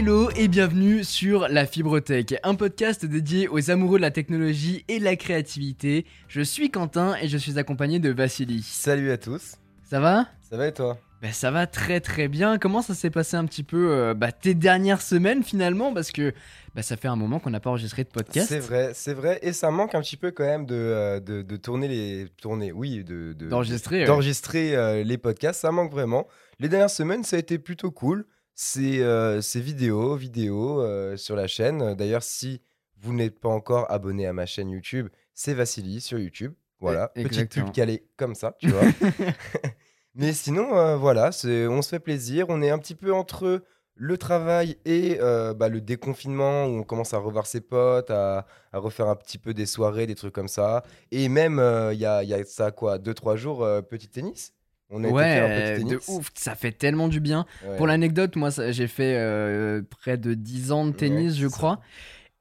Hello et bienvenue sur La Fibre Tech, un podcast dédié aux amoureux de la technologie et de la créativité. Je suis Quentin et je suis accompagné de Vassili. Salut à tous. Ça va? Ça va et toi? Ben, ça va très très bien. Comment ça s'est passé un petit peu euh, bah, tes dernières semaines finalement? Parce que bah, ça fait un moment qu'on n'a pas enregistré de podcast. C'est vrai, c'est vrai. Et ça manque un petit peu quand même de, euh, de, de tourner les. Tourner, oui, de. de- D'enregistrer, ouais. D'enregistrer euh, les podcasts. Ça manque vraiment. Les dernières semaines, ça a été plutôt cool. C'est euh, c'est vidéo, vidéo euh, sur la chaîne. D'ailleurs, si vous n'êtes pas encore abonné à ma chaîne YouTube, c'est Vassili sur YouTube. Voilà, petite pub calée comme ça, tu vois. Mais sinon, euh, voilà, on se fait plaisir. On est un petit peu entre le travail et euh, bah, le déconfinement où on commence à revoir ses potes, à, à refaire un petit peu des soirées, des trucs comme ça. Et même, euh, il y, a, il y a ça, quoi, 2-3 jours, petit tennis. On a Ouais, de ouf, ça fait tellement du bien. Ouais. Pour l'anecdote, moi j'ai fait euh, près de 10 ans de tennis, Ouais, je crois.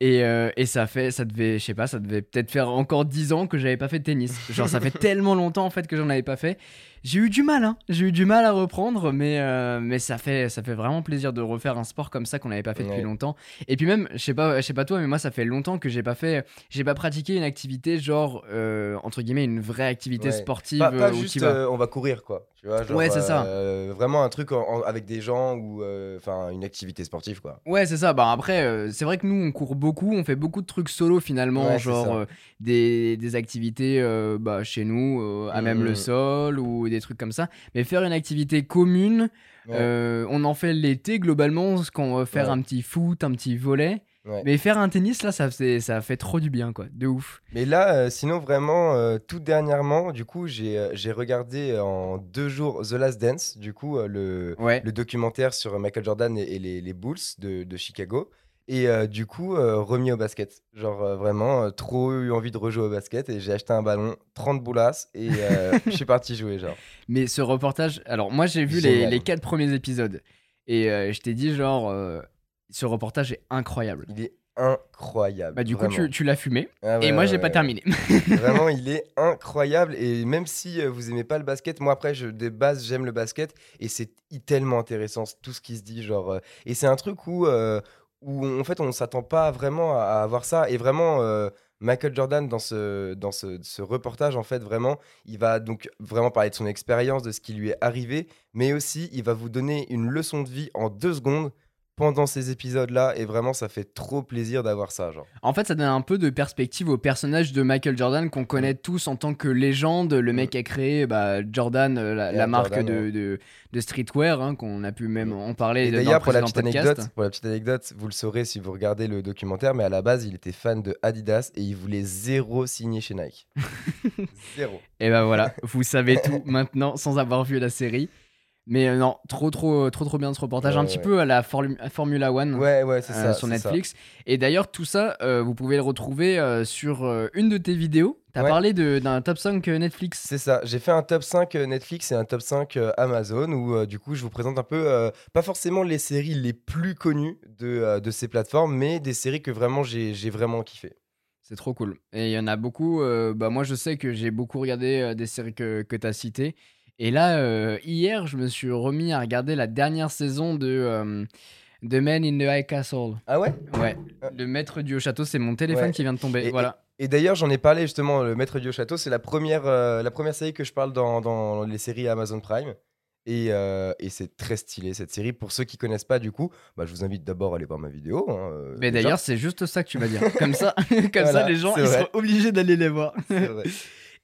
Et, euh, et ça fait, ça devait, je sais pas, ça devait peut-être faire encore 10 ans que j'avais pas fait de tennis. Genre, ça fait tellement longtemps en fait que j'en avais pas fait. J'ai eu du mal, hein. J'ai eu du mal à reprendre, mais, euh, mais ça, fait, ça fait vraiment plaisir de refaire un sport comme ça qu'on n'avait pas fait depuis Ouais. longtemps. Et puis même, je sais pas, je sais pas toi, mais moi ça fait longtemps que j'ai pas fait, j'ai pas pratiqué une activité genre, euh, entre guillemets, une vraie activité Ouais. sportive Pas, pas euh, où juste euh, on va courir, quoi. Tu vois, genre, Ouais, c'est ça. vraiment un truc en- en- avec des gens ou enfin une activité sportive, quoi. Ouais, c'est ça. Bah après, c'est vrai que nous, on court beaucoup, on fait beaucoup de trucs solo finalement, Ouais, genre des, des activités bah, chez nous, à même le Mhm. sol ou des trucs comme ça. Mais faire une activité commune, Ouais. euh, on en fait l'été globalement, quand on va faire Ouais. un petit foot, un petit volet. Ouais. Mais faire un tennis, là, ça fait, ça fait trop du bien, quoi. De ouf. Mais là, euh, sinon, vraiment, euh, tout dernièrement, du coup, j'ai euh, j'ai regardé en deux jours The Last Dance, du coup, le, Ouais. le documentaire sur Michael Jordan et, et les, les Bulls de, de Chicago. Et euh, du coup, euh, remis au basket. Genre, euh, vraiment, trop eu envie de rejouer au basket. Et j'ai acheté un ballon, 30 boulasses, et je suis parti jouer, genre. Mais ce reportage, alors moi j'ai vu les, les quatre premiers épisodes et je t'ai dit genre ce reportage est incroyable. Il est incroyable. Bah du coup tu, tu l'as fumé Ah et moi ouais, j'ai pas ouais. terminé. Vraiment, il est incroyable. Et même si vous aimez pas le basket, moi après, je, de base, j'aime le basket. Et c'est tellement intéressant, tout ce qui se dit. Genre, et c'est un truc où, où en fait, on s'attend pas vraiment à, à avoir ça. Et vraiment, euh, Michael Jordan, dans, ce, dans ce reportage, en fait, vraiment, il va donc vraiment parler de son expérience, de ce qui lui est arrivé. Mais aussi, il va vous donner une leçon de vie en deux secondes pendant ces épisodes-là. Et vraiment, ça fait trop plaisir d'avoir ça. Genre. En fait ça donne un peu de perspective au personnage de Michael Jordan qu'on connaît tous en tant que légende. Le mec a créé bah, Jordan, euh, la, Mm. Marque Jordan, de, ouais. de, de streetwear hein, qu'on a pu même en parler Et d'ailleurs, pour la petite anecdote, pour la petite anecdote, vous le saurez si vous regardez le documentaire, mais à la base, il était fan de Adidas et il voulait zéro signer chez Nike. zéro. Et ben voilà, vous savez tout maintenant sans avoir vu la série. Mais euh, non, trop trop trop trop bien ce reportage, Ouais, un petit peu à la à Formula One. Ouais, ouais, c'est euh, ça. sur ça. Netflix. Et d'ailleurs, tout ça, euh, vous pouvez le retrouver euh, sur euh, une de tes vidéos. T'as Ouais. parlé d'un top 5 Netflix. C'est ça. J'ai fait un top 5 euh, Netflix et un top 5 euh, Amazon où euh, du coup je vous présente un peu, euh, pas forcément les séries les plus connues de, euh, de ces plateformes, mais des séries que vraiment j'ai vraiment kiffé. C'est trop cool. Et il y en a beaucoup. euh, bah, moi, je sais que j'ai beaucoup regardé euh, des séries que, que tu as citées. Et là, euh, hier, je me suis remis à regarder la dernière saison de euh, The Man in the High Castle. Ah ouais? Ouais, Ah. le maître du haut château, c'est mon téléphone Ouais. qui vient de tomber. Et- voilà. Et d'ailleurs, j'en ai parlé justement, Le Maître du Haut Château, c'est la première, euh, la première série que je parle dans, dans les séries Amazon Prime. Et, euh, et c'est très stylé cette série. Pour ceux qui connaissent pas, du coup, bah, je vous invite d'abord à aller voir ma vidéo. hein, euh, Mais d'ailleurs, c'est juste ça que tu vas dire. Comme ça, comme ça les gens ils vrai. sont obligés d'aller les voir. C'est vrai.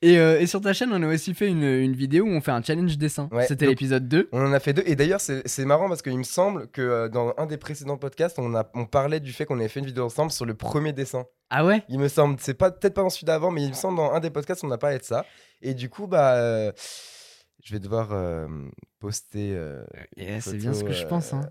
Et, euh, et sur ta chaîne, on a aussi fait une, une vidéo où on fait un challenge dessin. Ouais, C'était l'épisode 2. On en a fait deux. Et d'ailleurs, c'est marrant parce qu'il me semble que euh, dans un des précédents podcasts, on, a, on parlait du fait qu'on avait fait une vidéo ensemble sur le premier dessin. Ah ouais? Il me semble, c'est pas peut-être pas dans celui d'avant, mais il me semble dans un des podcasts, on a parlé de ça. Et du coup, bah, euh, je vais devoir euh, poster. euh, c'est bien ce que je pense. hein.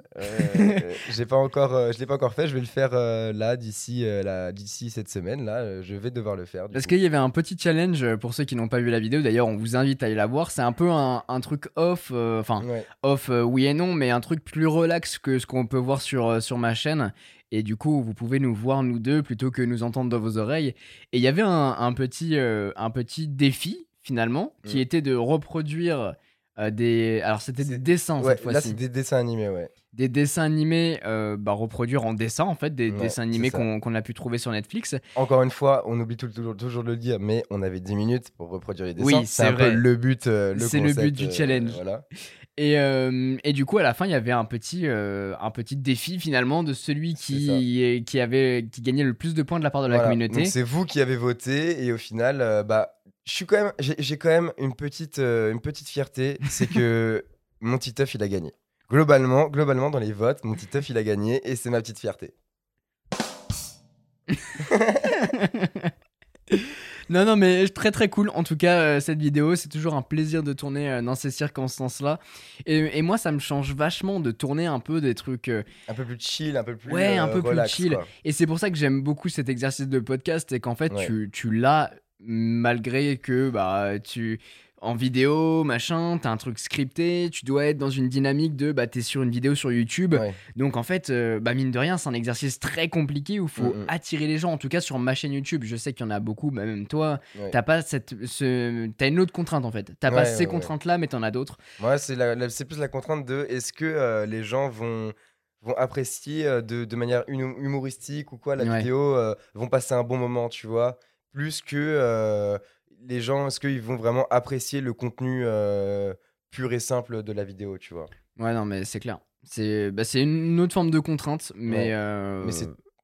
j'ai pas encore, je l'ai pas encore fait. Je vais le faire là d'ici, d'ici cette semaine. Là, je vais devoir le faire. Parce qu'il y avait un petit challenge pour ceux qui n'ont pas vu la vidéo. D'ailleurs, on vous invite à aller la voir. C'est un peu un, un truc off, enfin Ouais. off, oui et non, mais un truc plus relax que ce qu'on peut voir sur, sur ma chaîne. Et du coup, vous pouvez nous voir nous deux plutôt que nous entendre dans vos oreilles. Et il y avait un, un petit, euh, un petit défi finalement qui Mm. était de reproduire euh, des. Alors, c'était des dessins Ouais, cette là, fois-ci. c'est des dessins animés, ouais. Des dessins animés, euh, bah, reproduire en dessin, en fait, des Ouais, dessins animés qu'on qu'on a pu trouver sur Netflix. Encore une fois, on oublie tout- toujours, toujours de le dire, mais on avait 10 minutes pour reproduire les dessins. Oui, c'est vrai. peu le but. euh, C'est le but du challenge. voilà. Et, et du coup, à la fin, il y avait un petit, un petit défi finalement de celui qui, qui, avait, qui gagnait le plus de points de la part de la communauté. C'est vous qui avez voté et au final, bah, je suis quand même, j'ai quand même une petite, euh, une petite fierté, c'est que mon Titeuf il a gagné. Globalement, globalement dans les votes, mon Titeuf il a gagné et c'est ma petite fierté. Non, non, mais très très cool. En tout cas, euh, cette vidéo, c'est toujours un plaisir de tourner euh, dans ces circonstances-là. Et, et moi, ça me change vachement de tourner un peu des trucs. euh, Un peu plus chill, un peu plus. Ouais, un peu plus chill. quoi. Et c'est pour ça que j'aime beaucoup cet exercice de podcast, c'est qu'en fait, Ouais. tu, tu l'as malgré que bah, tu. En vidéo, machin, t'as un truc scripté, tu dois être dans une dynamique de bah t'es sur une vidéo sur YouTube, Ouais. donc en fait, euh, bah mine de rien, c'est un exercice très compliqué où il faut Mm, mm. attirer les gens. En tout cas, sur ma chaîne YouTube, je sais qu'il y en a beaucoup, bah, même toi, Ouais. t'as pas cette, ce, t'as une autre contrainte en fait. T'as pas Ouais, ces ouais, ouais. contraintes-là, mais t'en as d'autres. Moi, c'est la- la- c'est plus la contrainte de est-ce que euh, les gens vont, vont apprécier euh, de, de manière hum- humoristique ou quoi la Ouais. vidéo, vont passer un bon moment, tu vois, plus que euh, les gens, est-ce qu'ils vont vraiment apprécier le contenu euh, pur et simple de la vidéo, tu vois? Ouais, non, mais c'est clair. C'est, bah, une autre forme de contrainte, mais. Ouais. euh, Mais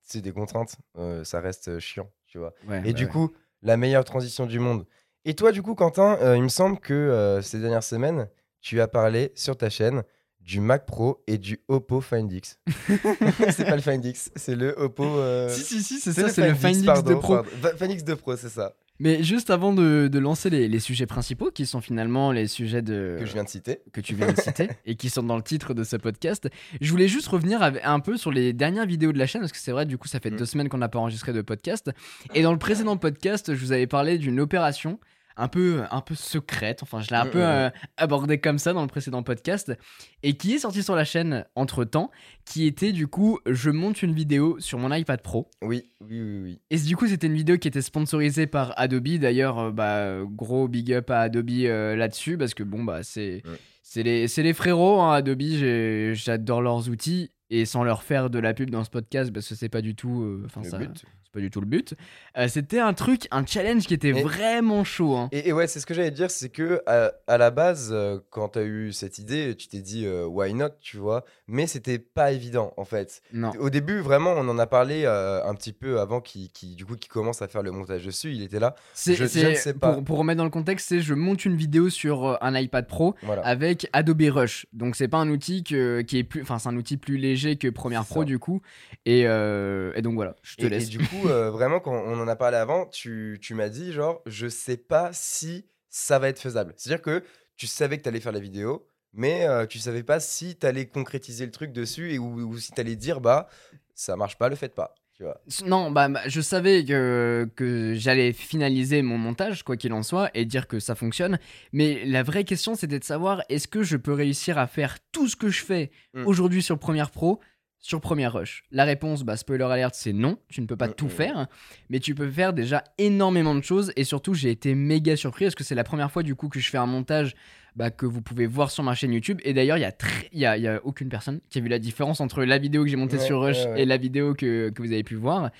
c'est des contraintes, ça reste chiant, tu vois? ouais, Et ouais, du ouais. coup, la meilleure transition du monde. Et toi, du coup, Quentin, il me semble que ces dernières semaines, tu as parlé sur ta chaîne du Mac Pro et du Oppo Find X. c'est pas le Find X, c'est le Oppo. euh, Si, si, si, c'est ça, c'est le Find X pardon, de Pro. pardon. Va- Find X de Pro, c'est ça, Mais juste avant de, de lancer les, les sujets principaux, qui sont finalement les sujets de, que je viens de citer. que tu viens de citer et qui sont dans le titre de ce podcast, je voulais juste revenir un peu sur les dernières vidéos de la chaîne, parce que c'est vrai, du coup, ça fait Mm. deux semaines qu'on n'a pas enregistré de podcast. Et dans le précédent podcast, je vous avais parlé d'une opération un peu, un peu secrète, enfin, je l'ai un Mm, peu mm, euh, abordé comme ça dans le précédent podcast, et qui est sorti sur la chaîne entre temps, qui était du coup, je monte une vidéo sur mon iPad Pro. Oui, oui, oui, oui. Et du coup, c'était une vidéo qui était sponsorisée par Adobe. D'ailleurs, euh, bah, gros big up à Adobe euh, là-dessus, parce que bon, bah, c'est Ouais. c'est les, les frérots, hein, Adobe. J'adore leurs outils. Et sans leur faire de la pub dans ce podcast, parce que c'est pas du tout. Enfin, ça. but. C'est pas du tout le but. Euh, c'était un truc, un challenge qui était Et- vraiment chaud. hein. Et, et ouais, c'est ce que j'allais dire, c'est que à, à la base, euh, quand tu as eu cette idée, tu t'es dit euh, why not, tu vois, mais c'était pas évident en fait. Non. Au début, vraiment, on en a parlé euh, un petit peu avant qu'il qui, du coup, qui commence à faire le montage dessus. Il était là. C'est, je- ne sais pas. Pour, pour remettre dans le contexte, c'est je monte une vidéo sur un iPad Pro Voilà. avec Adobe Rush. Donc c'est pas un outil que- qui est plus, enfin c'est un outil plus léger que Premiere Pro ça. du coup. Et, et donc voilà, je te Et, et laisse. du coup, euh, vraiment, quand on en a parlé avant, tu, tu m'as dit, genre, je sais pas si ça va être faisable. C'est-à-dire que tu savais que tu allais faire la vidéo, mais euh, tu savais pas si tu allais concrétiser le truc dessus et, ou, ou si tu allais dire, bah, ça marche pas, le faites pas. Tu vois. Non, bah, bah, je savais que, que j'allais finaliser mon montage, quoi qu'il en soit, et dire que ça fonctionne. Mais la vraie question, c'était de savoir est-ce que je peux réussir à faire tout ce que je fais Mm. aujourd'hui sur Premiere Pro sur Premiere Rush La réponse, bah, spoiler alert, c'est non. Tu ne peux pas Mm, tout mm. faire, mais tu peux faire déjà énormément de choses. Et surtout, j'ai été méga surpris parce que c'est la première fois du coup que je fais un montage bah, que vous pouvez voir sur ma chaîne YouTube. Et d'ailleurs, il y, a y, a, y a aucune personne qui a vu la différence entre la vidéo que j'ai montée Ouais, sur Rush ouais, ouais. et la vidéo que, que vous avez pu voir.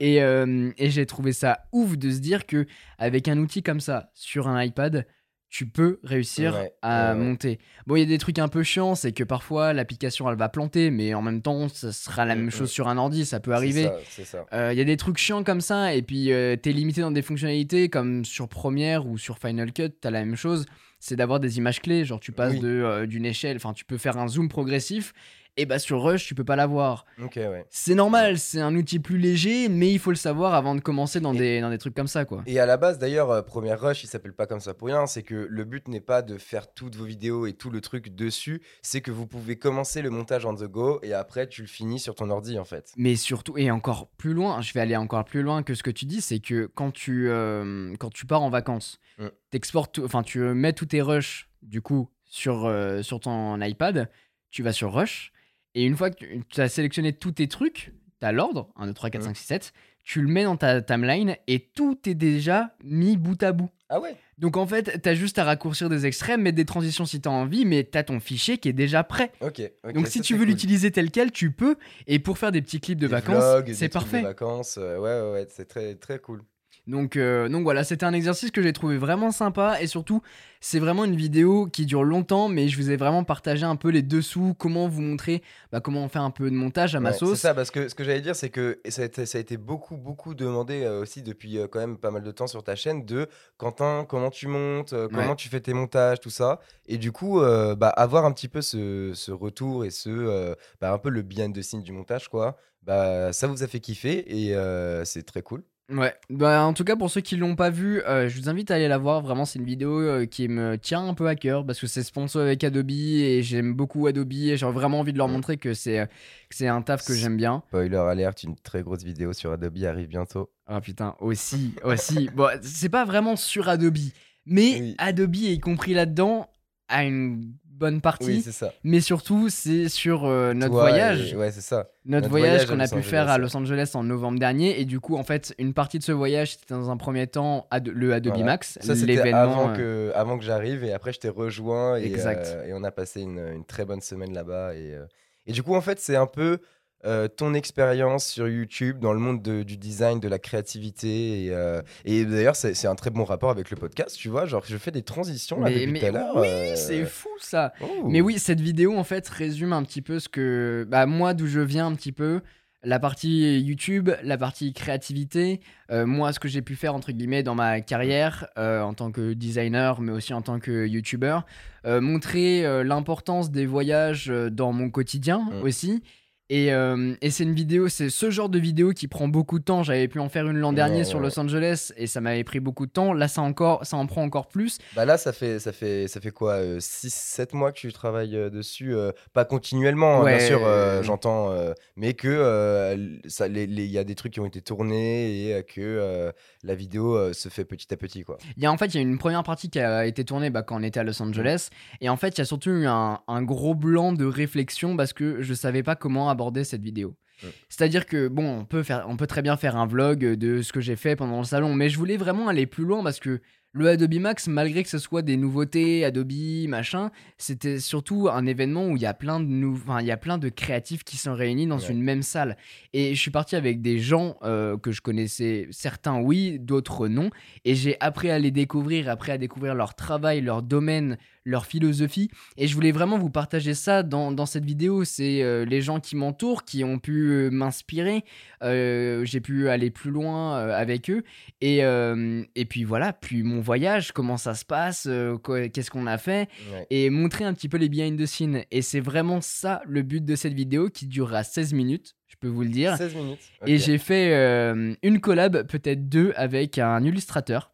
Et, euh, et j'ai trouvé ça ouf de se dire que avec un outil comme ça sur un iPad, tu peux réussir Ouais, à ouais, ouais. monter. Bon, il y a des trucs un peu chiants, c'est que parfois l'application elle va planter, mais en même temps, ça sera la Mm, même mm. chose sur un ordi, ça peut arriver. Euh, Il y a des trucs chiants comme ça, et puis euh, t'es limité dans des fonctionnalités comme sur Premiere ou sur Final Cut, t'as la même chose, c'est d'avoir des images clés, genre tu passes Oui. de, euh, d'une échelle, enfin tu peux faire un zoom progressif, et bah sur Rush tu peux pas l'avoir. Ouais. C'est normal, c'est un outil plus léger, mais il faut le savoir avant de commencer dans, Et- des, dans des trucs comme ça, quoi. Et à la base, d'ailleurs, euh, Première Rush, il s'appelle pas comme ça pour rien. C'est que le but n'est pas de faire toutes vos vidéos et tout le truc dessus. C'est que vous pouvez commencer le montage on the go et après, tu le finis sur ton ordi, en fait. Mais surtout, et encore plus loin, je vais aller encore plus loin que ce que tu dis, c'est que quand tu, euh, quand tu pars en vacances, Mm. t'exportes, enfin tu mets tous tes rushs du coup sur, euh, sur ton iPad, tu vas sur Rush, et une fois que tu as sélectionné tous tes trucs, tu as l'ordre, 1, 2, 3, 4, Mm. 5, 6, 7, tu le mets dans ta timeline et tout est déjà mis bout à bout. Ah ouais Donc en fait, t'as juste à raccourcir des extraits, mettre des transitions si t'as envie, mais t'as ton fichier qui est déjà prêt. Ok. Donc si tu veux cool. l'utiliser tel quel, tu peux. Et pour faire des petits clips de Des vacances, c'est parfait. Vacances, euh, ouais, ouais, ouais, c'est très, très cool. Donc, euh, donc voilà, c'était un exercice que j'ai trouvé vraiment sympa et surtout, c'est vraiment une vidéo qui dure longtemps, mais je vous ai vraiment partagé un peu les dessous, comment vous montrer, bah, comment on fait un peu de montage à ma Ouais, sauce. C'est ça, parce que ce que j'allais dire, c'est que ça a, été, ça a été beaucoup, beaucoup demandé euh, aussi depuis euh, quand même pas mal de temps sur ta chaîne de Quentin, comment tu montes, comment Ouais. tu fais tes montages, tout ça. Et du coup, bah, avoir un petit peu ce, ce retour et ce, bah, un peu le behind the scene du montage, quoi, bah, ça vous a fait kiffer et c'est très cool. Ouais, bah en tout cas pour ceux qui l'ont pas vu, euh, je vous invite à aller la voir. Vraiment, c'est une vidéo euh, qui me tient un peu à cœur parce que c'est sponsor avec Adobe et j'aime beaucoup Adobe et j'ai vraiment envie de leur Mm. montrer que c'est euh, c'est un taf que j'aime bien. Spoiler alert, une très grosse vidéo sur Adobe arrive bientôt. Ah putain, aussi, aussi. Bon, c'est pas vraiment sur Adobe, mais Oui. Adobe est compris là-dedans à une bonne partie. Oui, c'est ça. mais surtout, c'est sur euh, notre Toi voyage. et- Ouais, c'est ça. Notre, Notre voyage qu'on a pu faire à Los Angeles en novembre dernier. Et du coup, en fait, une partie de ce voyage, c'était dans un premier temps le Adobe Voilà. Max, Ça, c'était l'événement. avant euh, que, avant que j'arrive et après je t'ai rejoint et, Exact. euh, et on a passé une, une très bonne semaine là-bas. Et, et du coup, en fait, c'est un peu euh, ton expérience sur YouTube dans le monde de- du design, de la créativité. Et, euh, et d'ailleurs, c'est un très bon rapport avec le podcast, tu vois. Genre, je fais des transitions là Mais, depuis mais tout à l'heure. oui, euh, c'est fou ça. oh. Mais oui, cette vidéo en fait résume un petit peu ce que. Bah, moi, d'où je viens un petit peu. La partie YouTube, la partie créativité, moi ce que j'ai pu faire entre guillemets dans ma carrière en tant que designer mais aussi en tant que YouTuber, montrer l'importance des voyages dans mon quotidien Mm. aussi. Et, euh, et c'est une vidéo, c'est ce genre de vidéo qui prend beaucoup de temps. J'avais pu en faire une l'an dernier Ouais, sur ouais. Los Angeles et ça m'avait pris beaucoup de temps. Là, ça, encore, ça en prend encore plus. Bah là, ça fait, ça fait, ça fait quoi 6-7 mois que tu travailles euh, dessus euh, Pas continuellement, hein, Ouais. bien sûr, euh, j'entends, euh, mais que euh, il y a des trucs qui ont été tournés et euh, que euh, la vidéo euh, se fait petit à petit. quoi. Il y a en fait il y a une première partie qui a été tournée bah, quand on était à Los Angeles et en fait il y a surtout eu un, un gros blanc de réflexion parce que je savais pas comment aborder cette vidéo. C'est-à-dire que bon on peut faire on peut très bien faire un vlog de ce que j'ai fait pendant le salon mais je voulais vraiment aller plus loin parce que le Adobe Max malgré que ce soit des nouveautés Adobe machin c'était surtout un événement où il y a plein de nou- enfin, il y a plein de créatifs qui sont réunis dans Ouais. une même salle et je suis parti avec des gens euh, que je connaissais certains oui d'autres non et j'ai appris à les découvrir, appris à découvrir leur travail, leur domaine, leur philosophie. Et je voulais vraiment vous partager ça dans, dans cette vidéo. C'est euh, les gens qui m'entourent, qui ont pu euh, m'inspirer. Euh, j'ai pu aller plus loin avec eux. Et, et puis voilà, puis mon voyage, comment ça se passe, qu'est-ce qu'on a fait. Ouais. Et montrer un petit peu les behind the scenes. Et c'est vraiment ça le but de cette vidéo qui durera 16 minutes, je peux vous le dire. 16 minutes. Et j'ai fait euh, une collab, peut-être deux, avec un illustrateur.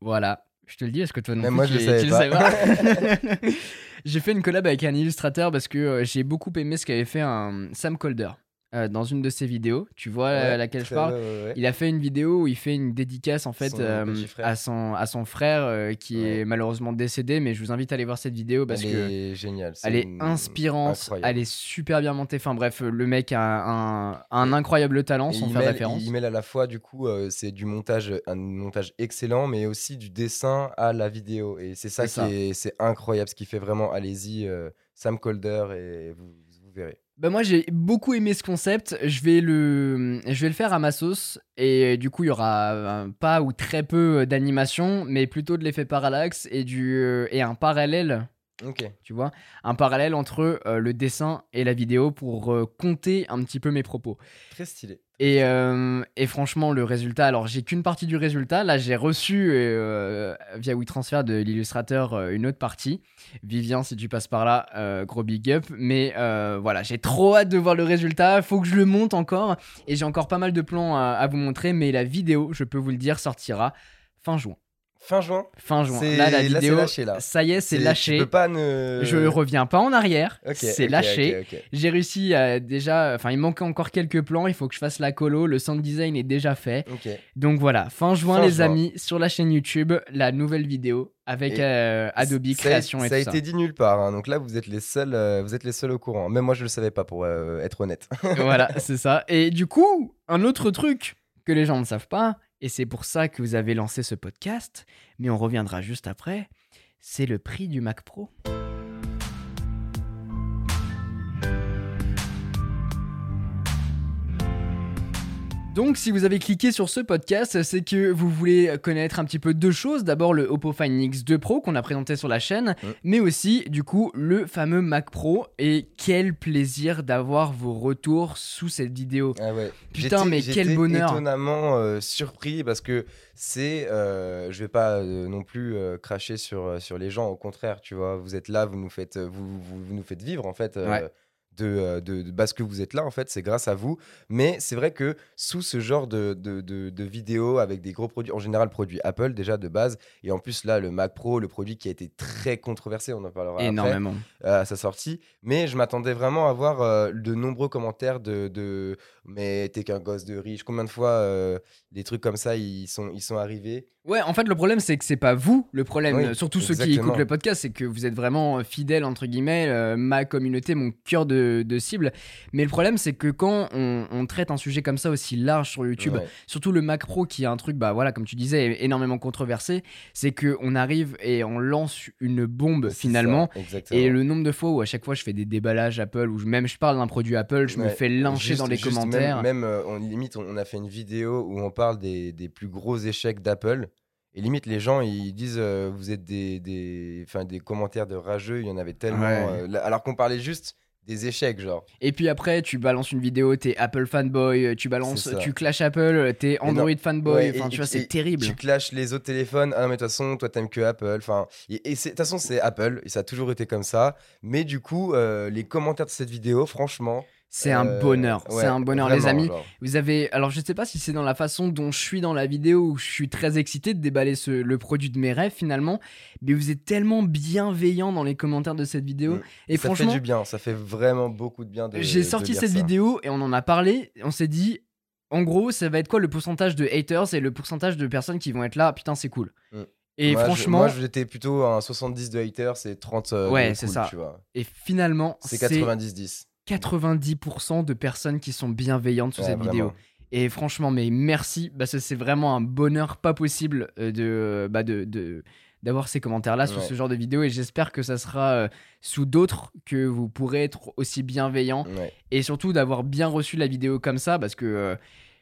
Voilà. Je te le dis, est-ce que toi non Même plus, moi, tu, je le tu savais pas. J'ai fait une collab avec un illustrateur parce que euh, j'ai beaucoup aimé ce qu'avait fait un Sam Calder euh, dans une de ses vidéos. Tu vois euh, Ouais, laquelle je parle ouais, il a fait une vidéo où il fait une dédicace en fait Son euh, à, son, à son frère qui Ouais. est malheureusement décédé, mais je vous invite à aller voir cette vidéo parce Elle que est géniale. elle est une- inspirante, incroyable. elle est super bien montée. Enfin bref, le mec a un, un incroyable talent Et sans faire référence. il mêle à la fois, du coup, c'est du montage, un montage excellent, mais aussi du dessin à la vidéo. Et c'est ça qui ça. est, c'est incroyable, ce qui fait vraiment, allez-y, Sam Calder, et vous, vous verrez. Bah moi j'ai beaucoup aimé ce concept, je vais le, faire à ma sauce. Et du coup il y aura euh, pas ou très peu d'animation mais plutôt de l'effet parallaxe et, du, euh, et un parallèle Ok. tu vois, un parallèle entre euh, le dessin et la vidéo pour euh, compter un petit peu mes propos. Très stylé. Et, euh, et franchement, le résultat, alors j'ai qu'une partie du résultat. Là, j'ai reçu via WeTransfer de l'illustrateur une autre partie. Vivien, si tu passes par là, gros big up. Mais voilà, j'ai trop hâte de voir le résultat. Faut que je le monte encore. Et j'ai encore pas mal de plans à, à vous montrer. Mais la vidéo, je peux vous le dire, sortira fin juin. Fin juin Fin juin. Là, la là, vidéo, lâché, là. ça y est, c'est lâché. peux pas ne. Je reviens pas en arrière. C'est lâché. J'ai réussi à déjà. Enfin, il manque encore quelques plans. Il faut que je fasse la colo. Le sound design est déjà fait. Donc voilà, fin juin, Fin les juin. amis, sur la chaîne YouTube, la nouvelle vidéo avec euh, Adobe Ça a- Création ça et tout a ça. été dit nulle part. hein. Donc là, vous êtes les seuls, euh, vous êtes les seuls au courant. Même moi, je le savais pas pour euh, être honnête. voilà, c'est ça. Et du coup, un autre truc que les gens ne savent pas, et c'est pour ça que vous avez lancé ce podcast, mais on reviendra juste après, c'est le prix du Mac Pro. Donc, si vous avez cliqué sur ce podcast, c'est que vous voulez connaître un petit peu deux choses. D'abord, le Oppo Find X2 Pro qu'on a présenté sur la chaîne, mais aussi, du coup, le fameux Mac Pro. Et quel plaisir d'avoir vos retours sous cette vidéo. Ah ouais. Putain, mais quel bonheur. étonnamment euh, surpris parce que c'est, euh, je vais pas euh, non plus euh, cracher sur sur les gens. Au contraire, tu vois, vous êtes là, vous nous faites, vous, vous, vous nous faites vivre en fait. Ouais. De, euh, de, de- parce que vous êtes là en fait c'est grâce à vous mais c'est vrai que sous ce genre de, de, de, vidéos avec des gros produits en général produits Apple déjà de base et en plus là le Mac Pro le produit qui a été très controversé on en parlera après Énormément. euh, à sa sortie. Mais je m'attendais vraiment à voir euh, de nombreux commentaires de, de Mais t'es qu'un gosse de riche. Combien de fois euh, des trucs comme ça ils sont, ils sont arrivés? Ouais, en fait, le problème, c'est que c'est pas vous le problème. Oui, Surtout ceux qui écoutent le podcast, c'est que vous êtes vraiment fidèles, entre guillemets, ma communauté, mon cœur de, de cible. Mais le problème, c'est que quand on, on traite un sujet comme ça aussi large sur YouTube, Ouais. surtout le Mac Pro qui est un truc, bah voilà, comme tu disais, énormément controversé, c'est que on arrive et on lance une bombe finalement. ça. Et le nombre de fois où à chaque fois je fais des déballages Apple, ou même je parle d'un produit Apple, je me fais lyncher Juste- dans les même- commentaires. Même, euh, on, limite, on, a fait une vidéo où on parle des, des plus gros échecs d'Apple. Et limite, les gens, ils disent euh, vous êtes des, des, des commentaires de rageux. Il y en avait tellement. Ouais. euh, alors qu'on parlait juste des échecs, genre. Et puis après, tu balances une vidéo, t'es Apple fanboy, euh, tu balances, tu clash Apple, t'es Mais Android non. fanboy, Ouais, enfin tu vois, c'est terrible. Tu clashes les autres téléphones. Ah mais de toute façon, toi, t'aimes que Apple. Enfin, et, de toute façon, c'est Apple. Et ça a toujours été comme ça. Mais du coup, euh, les commentaires de cette vidéo, franchement. C'est un euh, bonheur, ouais, c'est un bonheur les amis. genre. Vous avez, alors je sais pas si c'est dans la façon dont je suis dans la vidéo où je suis très excité de déballer ce, le produit de mes rêves finalement, mais vous êtes tellement bienveillant dans les commentaires de cette vidéo. Mm. Et ça franchement, fait du bien. Ça fait vraiment beaucoup de bien de. j'ai sorti cette ça. vidéo et on en a parlé. On s'est dit, en gros, ça va être quoi le pourcentage de haters et le pourcentage de personnes qui vont être là, putain, c'est cool. Mm. Et Moi, je- franchement, moi, j'étais plutôt à un 70 de haters et 30 euh, Ouais, c'est cool, ça. Tu vois. et finalement, C'est c'est 90-10. 90% de personnes qui sont bienveillantes sur Ouais, cette vraiment. vidéo. Et franchement, mais merci, parce que c'est vraiment un bonheur pas possible euh, de bah de, de- d'avoir ces commentaires-là sur Ouais. ce genre de vidéo. Et j'espère que ça sera euh, sous d'autres que vous pourrez être aussi bienveillant Ouais. et surtout d'avoir bien reçu la vidéo comme ça, parce que euh,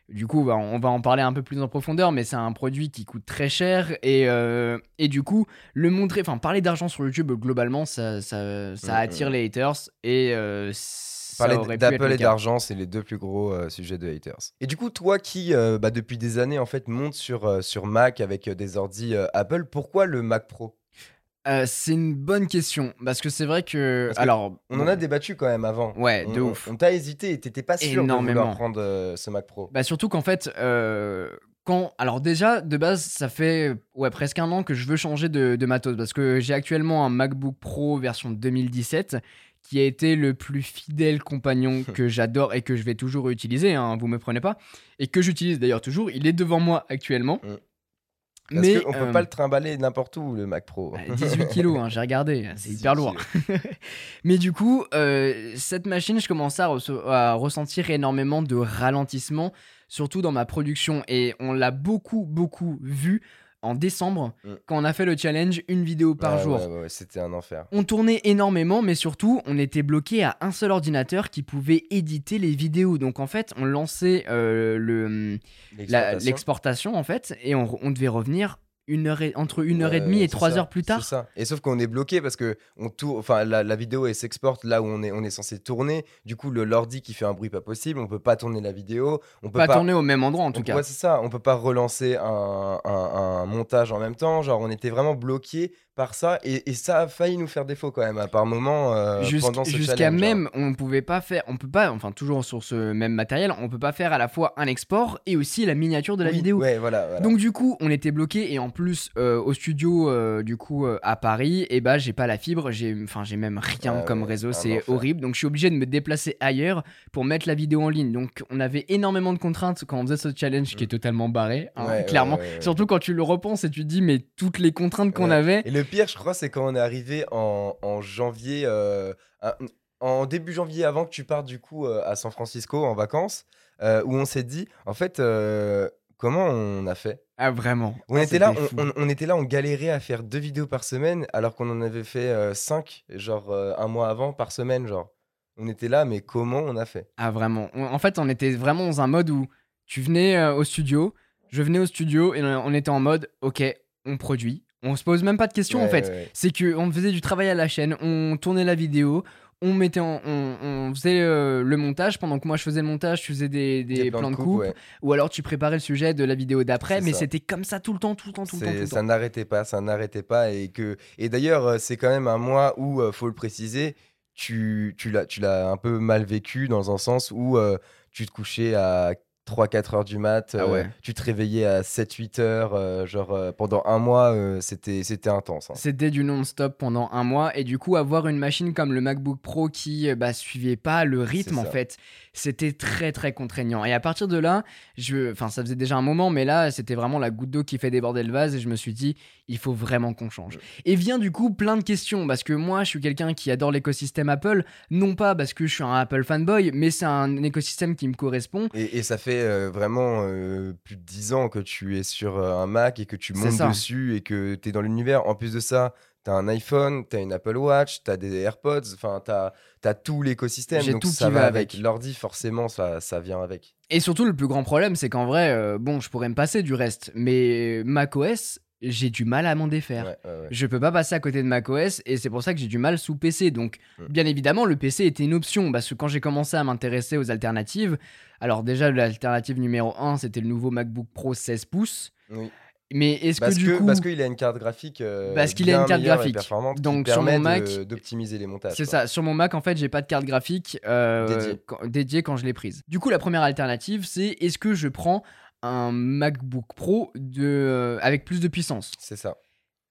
du coup, bah, on va en parler un peu plus en profondeur, mais c'est un produit qui coûte très cher et, euh, et du coup, le montrer, enfin parler d'argent sur YouTube globalement, ça, ça, ça attire les haters et euh, ça Parler d'Apple le et d'argent, c'est les deux plus gros euh, sujets de haters. Et du coup, toi qui, bah, depuis des années, en fait, monte sur, sur Mac avec des ordis euh, Apple, pourquoi le Mac Pro? Euh, c'est une bonne question parce que c'est vrai que alors On en a débattu quand même avant. Ouais, on, de on- ouf. On t'a hésité et t'étais pas sûr de Énormément. vouloir prendre euh, ce Mac Pro. bah surtout qu'en fait euh, quand alors déjà de base ça fait ouais presque un an que je veux changer de, de matos parce que j'ai actuellement un MacBook Pro version 2017 qui a été le plus fidèle compagnon que j'adore et que je vais toujours utiliser hein, vous me prenez pas et que j'utilise d'ailleurs toujours il est devant moi actuellement Mm. Parce mais qu'on peut euh, pas le trimballer n'importe où, le Mac Pro. Ouais, 18 kilos, hein, j'ai regardé, c'est 18 hyper lourd. Mais du coup, euh, cette machine, je commençais à ressentir énormément de ralentissement, surtout dans ma production. Et on l'a beaucoup, beaucoup vu en décembre, Mm. quand on a fait le challenge une vidéo par Ouais, jour. ouais, ouais, c'était un enfer. On tournait énormément, mais surtout, on était bloqué à un seul ordinateur qui pouvait éditer les vidéos. Donc en fait, on lançait euh, le, la- L'exportation. l'exportation, en fait, et on, on devait revenir une heure et- entre une heure et Ouais, demie et trois ça, heures plus tard. C'est ça. Et sauf qu'on est bloqué parce que on tourne, enfin la, la vidéo elle s'exporte là où on est, on est censé tourner. Du coup le l'ordi qui fait un bruit pas possible, on peut pas tourner la vidéo, on peut Pas, pas. tourner au même endroit en tout on- cas. ouais, c'est ça. On peut pas relancer un, un- un montage en même temps. Genre on était vraiment bloqué par ça et, et ça a failli nous faire défaut quand même à par moment euh, Jusqu- pendant ce Jusqu'à hein. même, on pouvait pas faire, on peut pas, enfin toujours sur ce même matériel, on peut pas faire à la fois un export et aussi la miniature de la Oui, vidéo. Ouais, voilà. voilà. Donc du coup, on était bloqué et en plus euh, au studio euh, du coup à Paris, et bah j'ai pas la fibre, j'ai enfin j'ai même rien Ah comme ouais, réseau, c'est horrible. Donc je suis obligé de me déplacer ailleurs pour mettre la vidéo en ligne. Donc on avait énormément de contraintes quand on faisait ce challenge qui est totalement barré, hein, Mm. Ouais, clairement. Surtout quand tu le repenses et tu te dis mais toutes les contraintes qu'on avait. Et le pire, je crois, c'est quand on est arrivé en, en janvier, euh, en début janvier, avant que tu partes du coup euh, à San Francisco en vacances, euh, où on s'est dit, en fait, comment on a fait? Ah vraiment. on Ah, était là, on, on- on était là, on galérait à faire deux vidéos par semaine, alors qu'on en avait fait cinq, genre un mois avant par semaine, genre. On était là, mais comment on a fait? Ah vraiment. On- En fait, on était vraiment dans un mode où tu venais au studio, je venais au studio et on était en mode OK, on produit. On se pose même pas de questions en fait. ouais. C'est que on faisait du travail à la chaîne, on tournait la vidéo, on mettait en- on, on faisait euh, le montage pendant que moi je faisais le montage, tu faisais des, des plans de coupe ouais. ou alors tu préparais le sujet de la vidéo d'après mais c'était comme ça tout le temps, tout le temps, tout le temps, tout le ça n'arrêtait pas, ça n'arrêtait pas. Et, que... et d'ailleurs, euh, c'est quand même un mois où, euh, faut le préciser, tu, tu l'as tu l'as un peu mal vécu dans un sens où euh, tu te couchais à 3-4 heures du mat, Ah euh, tu te réveillais à 7-8 heures, euh, genre euh, pendant un mois, c'était c'était intense. hein. C'était du non-stop pendant un mois et du coup avoir une machine comme le MacBook Pro qui bah, suivait pas le rythme en fait, c'était très très contraignant. Et à partir de là, je, enfin ça faisait déjà un moment, mais là c'était vraiment la goutte d'eau qui fait déborder le vase et je me suis dit il faut vraiment qu'on change. Et vient du coup plein de questions parce que moi je suis quelqu'un qui adore l'écosystème Apple, non pas parce que je suis un Apple fanboy, mais c'est un écosystème qui me correspond. Et, et ça fait euh, vraiment euh, plus de 10 ans que tu es sur euh, un Mac et que tu montes dessus et que tu es dans l'univers. En plus de ça, tu as un iPhone, tu as une Apple Watch, tu as des AirPods, enfin, tu as, tout l'écosystème. J'ai tout ça qui va avec. avec. L'ordi, forcément, ça, ça vient avec. Et surtout le plus grand problème c'est qu'en vrai, euh, bon je pourrais me passer du reste, mais macOS j'ai du mal à m'en défaire. Ouais, ouais, ouais. Je peux pas passer à côté de macOS et c'est pour ça que j'ai du mal sous PC. Donc, Mm. bien évidemment, le PC était une option parce que quand j'ai commencé à m'intéresser aux alternatives, alors déjà l'alternative numéro 1 c'était le nouveau MacBook Pro 16 pouces. Oui. Mais est-ce que du que- coup, parce qu'il a une carte graphique euh, Parce qu'il a une carte graphique. performante Donc, qui sur mon Mac, de- d'optimiser les montages. c'est ça, sur mon Mac en fait j'ai pas de carte graphique euh, Dédiée. quand, dédiée quand je l'ai prise. Du coup la première alternative c'est est-ce que je prends un MacBook Pro de, euh, avec plus de puissance? C'est ça.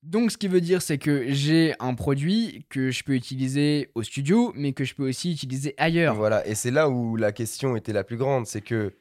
Donc, ce qui veut dire, c'est que j'ai un produit que je peux utiliser au studio, mais que je peux aussi utiliser ailleurs. Voilà, et c'est là où la question était la plus grande, c'est que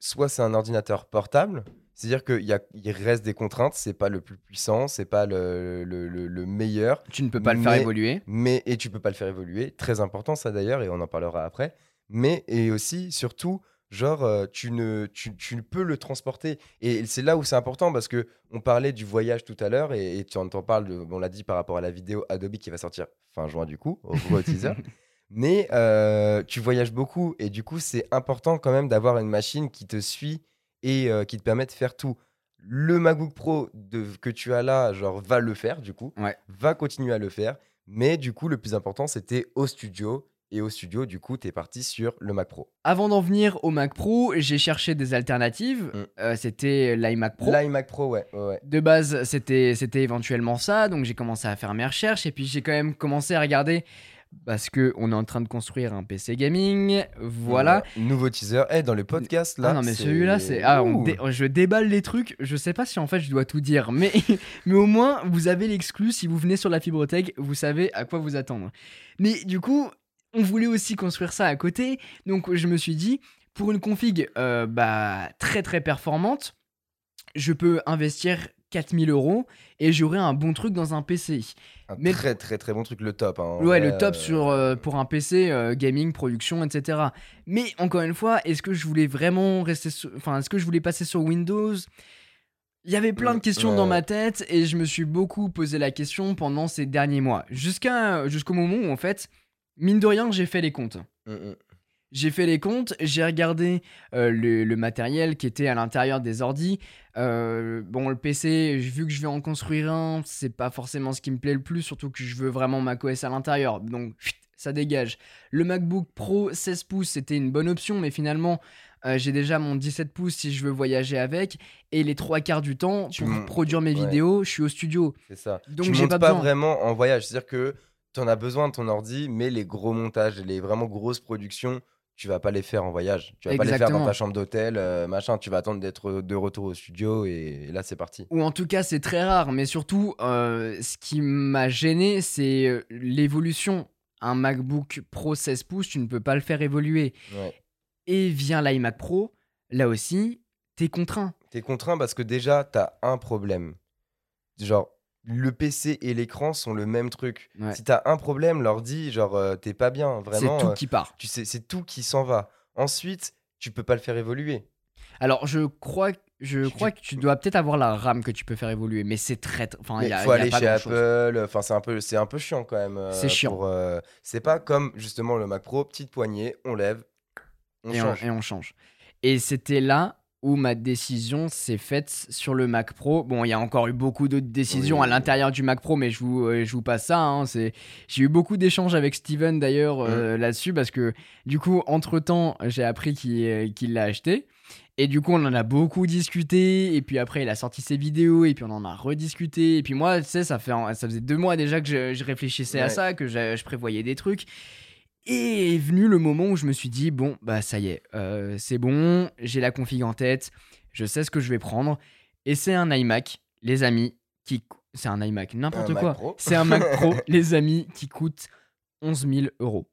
soit c'est un ordinateur portable, c'est-à-dire qu'il reste des contraintes, c'est pas le plus puissant, c'est pas le, le- le- le meilleur, Tu ne peux pas le faire évoluer. mais et tu peux pas le faire évoluer, très important ça d'ailleurs, et on en parlera après. Mais et aussi, surtout, genre euh, tu ne tu, tu peux le transporter, et c'est là où c'est important parce que on parlait du voyage tout à l'heure, et, et tu en t'en parles, de- on l'a dit par rapport à la vidéo Adobe qui va sortir fin juin du coup, au gros teaser. Mais euh, tu voyages beaucoup et du coup, c'est important quand même d'avoir une machine qui te suit et euh, qui te permet de faire tout. Le MacBook Pro de, que tu as là, genre, va le faire du coup, Ouais. va continuer à le faire. Mais du coup, le plus important, c'était au studio. Et au studio, du coup, tu es parti sur le Mac Pro. Avant d'en venir au Mac Pro, j'ai cherché des alternatives. Mm. Euh, c'était l'iMac Pro. L'iMac Pro, ouais. ouais, ouais. De base, c'était c'était éventuellement ça, donc j'ai commencé à faire mes recherches et puis j'ai quand même commencé à regarder parce que on est en train de construire un PC gaming, voilà. Ouais. Nouveau teaser. Eh, dans le podcast, là. ah non mais celui-là c'est ah on dé- je déballe les trucs, je sais pas si en fait je dois tout dire mais mais au moins vous avez l'exclu si vous venez sur la Fibrotech, vous savez à quoi vous attendre. Mais du coup, on voulait aussi construire ça à côté, donc je me suis dit pour une config euh, bah très très performante, je peux investir 4000 euros et j'aurai un bon truc dans un PC. Un Mais- très, très, très bon truc. Le top. hein. Ouais, vrai, le top euh, sur, euh, pour un PC, euh, gaming, production, etc. Mais encore une fois, est-ce que je voulais vraiment rester sur... Enfin, est-ce que je voulais passer sur Windows? Il y avait plein de Mm, questions ouais, dans ma tête et je me suis beaucoup posé la question pendant ces derniers mois. Jusqu'à, jusqu'au moment où, en fait, mine de rien, j'ai fait les comptes. Mm, mm. J'ai fait les comptes, j'ai regardé euh, le, le matériel qui était à l'intérieur des ordis. Euh, bon, le PC, vu que je vais en construire un, c'est pas forcément ce qui me plaît le plus, surtout que je veux vraiment macOS à l'intérieur. Donc, ça dégage. Le MacBook Pro 16 pouces, c'était une bonne option, mais finalement, euh, j'ai déjà mon 17 pouces si je veux voyager avec, et les trois quarts du temps, Tu pour produire mes ouais. vidéos, je suis au studio. C'est ça. Donc tu j'ai pas pas, besoin. vraiment en voyage. C'est-à-dire que tu en as besoin de ton ordi, mais les gros montages, les vraiment grosses productions, tu vas pas les faire en voyage. Tu vas pas les faire dans ta chambre d'hôtel, euh, machin. Tu vas attendre d'être de retour au studio et, là c'est parti. Ou en tout cas, c'est très rare, mais surtout, euh, ce qui m'a gêné, c'est euh, l'évolution. Un MacBook Pro 16 pouces, tu ne peux pas le faire évoluer. Ouais. Et via l'iMac Pro, là aussi, t'es contraint. T'es contraint parce que déjà t'as un problème. Genre le PC et l'écran sont le même truc. Ouais. Si t'as un problème, l'ordi, genre euh, t'es pas bien. C'est Vraiment, tout euh, qui part. tu sais, c'est tout qui s'en va. Ensuite, tu peux pas le faire évoluer. Alors, je crois, je Tu- crois que tu dois peut-être avoir la RAM que tu peux faire évoluer, mais c'est très. Enfin, il faut y a aller pas chez. Apple. Enfin, c'est un peu, c'est un peu chiant quand même. euh, C'est chiant. euh, c'est pas comme justement le Mac Pro, petite poignée, on lève, on et, change. On, et on change. Et c'était là où ma décision s'est faite sur le Mac Pro. Bon, il y a encore eu beaucoup d'autres décisions Oui. à l'intérieur du Mac Pro, mais je vous, euh, je vous passe ça. hein. C'est, j'ai eu beaucoup d'échanges avec Steven d'ailleurs Mm. euh, là-dessus parce que du coup, entre temps, j'ai appris qu'il, euh, qu'il l'a acheté. Et du coup, on en a beaucoup discuté. Et puis après, il a sorti ses vidéos. Et puis, on en a rediscuté. Et puis, moi, tu sais, ça, fait, ça faisait deux mois déjà que je, je réfléchissais à ça, que je, je prévoyais des trucs. Et est venu le moment où je me suis dit, bon, bah ça y est, euh, c'est bon, j'ai la config en tête, je sais ce que je vais prendre. Et c'est un iMac, les amis, qui... cou- C'est un iMac, n'importe quoi. C'est un Mac Pro, les amis, qui coûte 11 000 euros.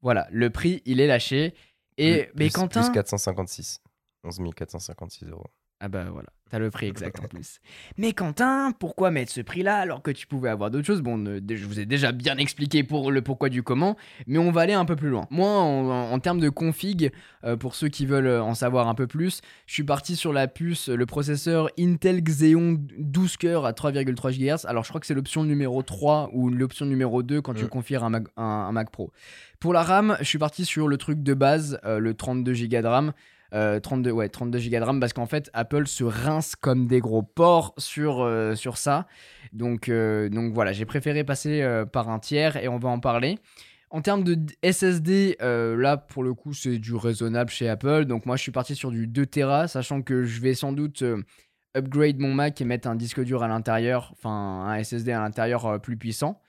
Voilà, le prix, il est lâché. Et Plus- mais Quentin... Plus 456. 11 456 euros. Ah bah voilà, t'as le prix exact en plus. Mais Quentin, pourquoi mettre ce prix-là alors que tu pouvais avoir d'autres choses? Bon, je vous ai déjà bien expliqué pour le pourquoi du comment, mais on va aller un peu plus loin. Moi, en, en termes de config, euh, pour ceux qui veulent en savoir un peu plus, je suis parti sur la puce, le processeur Intel Xeon 12 cœurs à 3,3 GHz. Alors je crois que c'est l'option numéro 3 ou l'option numéro 2 quand tu Mm. configues un Mac, un- un Mac Pro. Pour la RAM, je suis parti sur le truc de base, euh, le 32 Go de RAM. Euh, 32, ouais, 32 Go de RAM parce qu'en fait Apple se rince comme des gros porcs sur, euh, ça. Donc, euh, donc voilà, j'ai préféré passer euh, par un tiers et on va en parler. En termes de SSD, euh, là pour le coup c'est du raisonnable chez Apple. Donc moi je suis parti sur du 2 Tera, sachant que je vais sans doute euh, upgrade mon Mac et mettre un disque dur à l'intérieur, enfin un SSD à l'intérieur euh, plus puissant.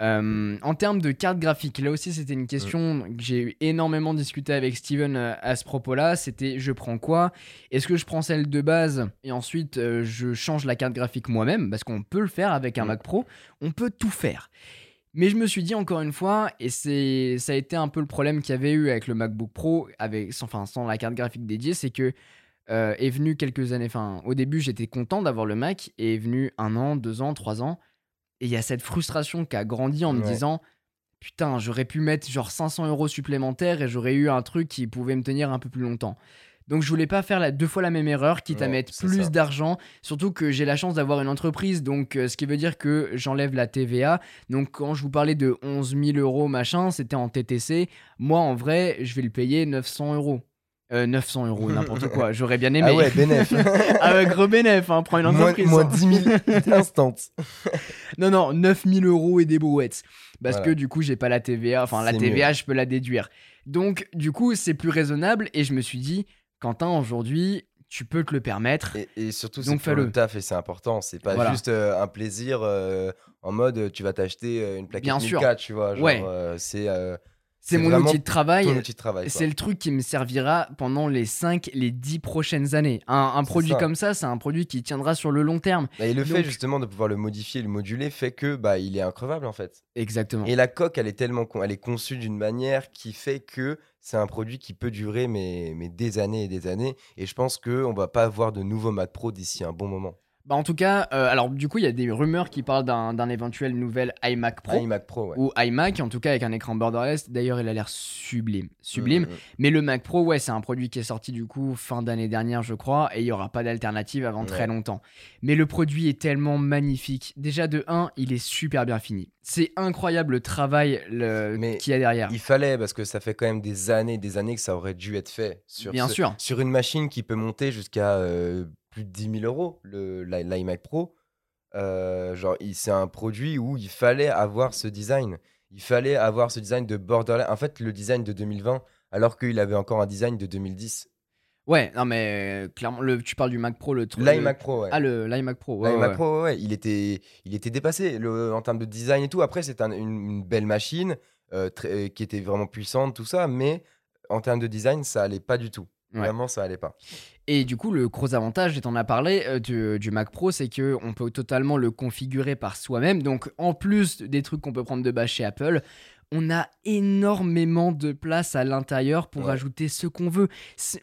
Euh, en termes de carte graphique, là aussi c'était une question que j'ai eu énormément discuté avec Steven euh, à ce propos-là. C'était je prends quoi? Est-ce que je prends celle de base et ensuite euh, je change la carte graphique moi-même? Parce qu'on peut le faire avec un Mm. Mac Pro, on peut tout faire. Mais je me suis dit encore une fois, et c'est ça a été un peu le problème qu'il y avait eu avec le MacBook Pro, avec sans, enfin, sans la carte graphique dédiée, c'est que euh, est venu quelques années, enfin au début j'étais content d'avoir le Mac, et est venu un an, deux ans, trois ans, et il y a cette frustration qui a grandi en me Ouais. disant putain j'aurais pu mettre genre 500 euros supplémentaires et j'aurais eu un truc qui pouvait me tenir un peu plus longtemps. Donc je voulais pas faire la, deux fois la même erreur, quitte à mettre plus d'argent, surtout que j'ai la chance d'avoir une entreprise, donc euh, ce qui veut dire que j'enlève la TVA. Donc quand je vous parlais de 11 000 euros machin, c'était en TTC. Moi en vrai, je vais le payer 900 euros. Euh, 900 euros, n'importe quoi. J'aurais bien aimé. Ah ouais, bénéf. Ah ouais, gros bénéf, hein, prends une moins, entreprise. moins hein. 10 000 instant. Non, non, 9000 euros et des brouettes. Parce Voilà. que du coup, j'ai pas la TVA. Enfin, la TVA, je peux la déduire. Donc, du coup, c'est plus raisonnable. Et je me suis dit, Quentin, aujourd'hui, tu peux te le permettre. Et, et surtout, c'est pour le taf et c'est important. C'est pas Voilà. juste euh, un plaisir euh, en mode tu vas t'acheter euh, une plaquette Bien sûr. 1000K, tu vois. Genre, Ouais. c'est C'est mon outil de travail. ton outil de travail. quoi. C'est le truc qui me servira pendant les 5, les 10 prochaines années. Un, produit ça. comme ça, c'est un produit qui tiendra sur le long terme. Bah, Et le fait justement de pouvoir le modifier, le moduler, fait que bah il est increvable en fait. Exactement. Et la coque, elle est tellement con- elle est conçue d'une manière qui fait que c'est un produit qui peut durer mais, mais des années et des années. Et je pense que on va pas avoir de nouveaux Mac Pro d'ici un bon moment. Bah, en tout cas, euh, alors du coup, il y a des rumeurs qui parlent d'un éventuel nouvel iMac Pro. iMac Pro, ouais. Ou iMac, en tout cas avec un écran borderless. D'ailleurs, il a l'air sublime. Sublime. Mm, mm, mm. Mais le Mac Pro, ouais, c'est un produit qui est sorti du coup fin d'année dernière, je crois, et il y aura pas d'alternative avant très longtemps. Mais le produit est tellement magnifique. Déjà de 1, il est super bien fini. C'est incroyable le travail qu'il y a derrière. Il fallait parce que ça fait quand même des années, des années que ça aurait dû être fait sur Bien ce- sûr. sur une machine qui peut monter jusqu'à euh, plus de 10 000 euros, l'iMac Pro. Euh, genre, c'est un produit où il fallait avoir ce design. Il fallait avoir ce design de borderline. En fait, le design de 2020 alors qu'il avait encore un design de 2010. Ouais, non mais euh, clairement, le, tu parles du Mac Pro, le truc. L'iMac Pro, ouais. Ah, le l'iMac Pro, ouais. L'iMac ouais. Pro, ouais, il était, il était dépassé le- en termes de design et tout. Après, c'est un- une, une belle machine euh, très- euh, qui était vraiment puissante, tout ça, mais en termes de design, ça allait pas du tout. Ouais. Vraiment, ça allait pas. Et du coup, le gros avantage, et t'en as parlé, euh, du, du Mac Pro, c'est que on peut totalement le configurer par soi-même. Donc, en plus des trucs qu'on peut prendre de base chez Apple, on a énormément de place à l'intérieur pour Ouais. ajouter ce qu'on veut.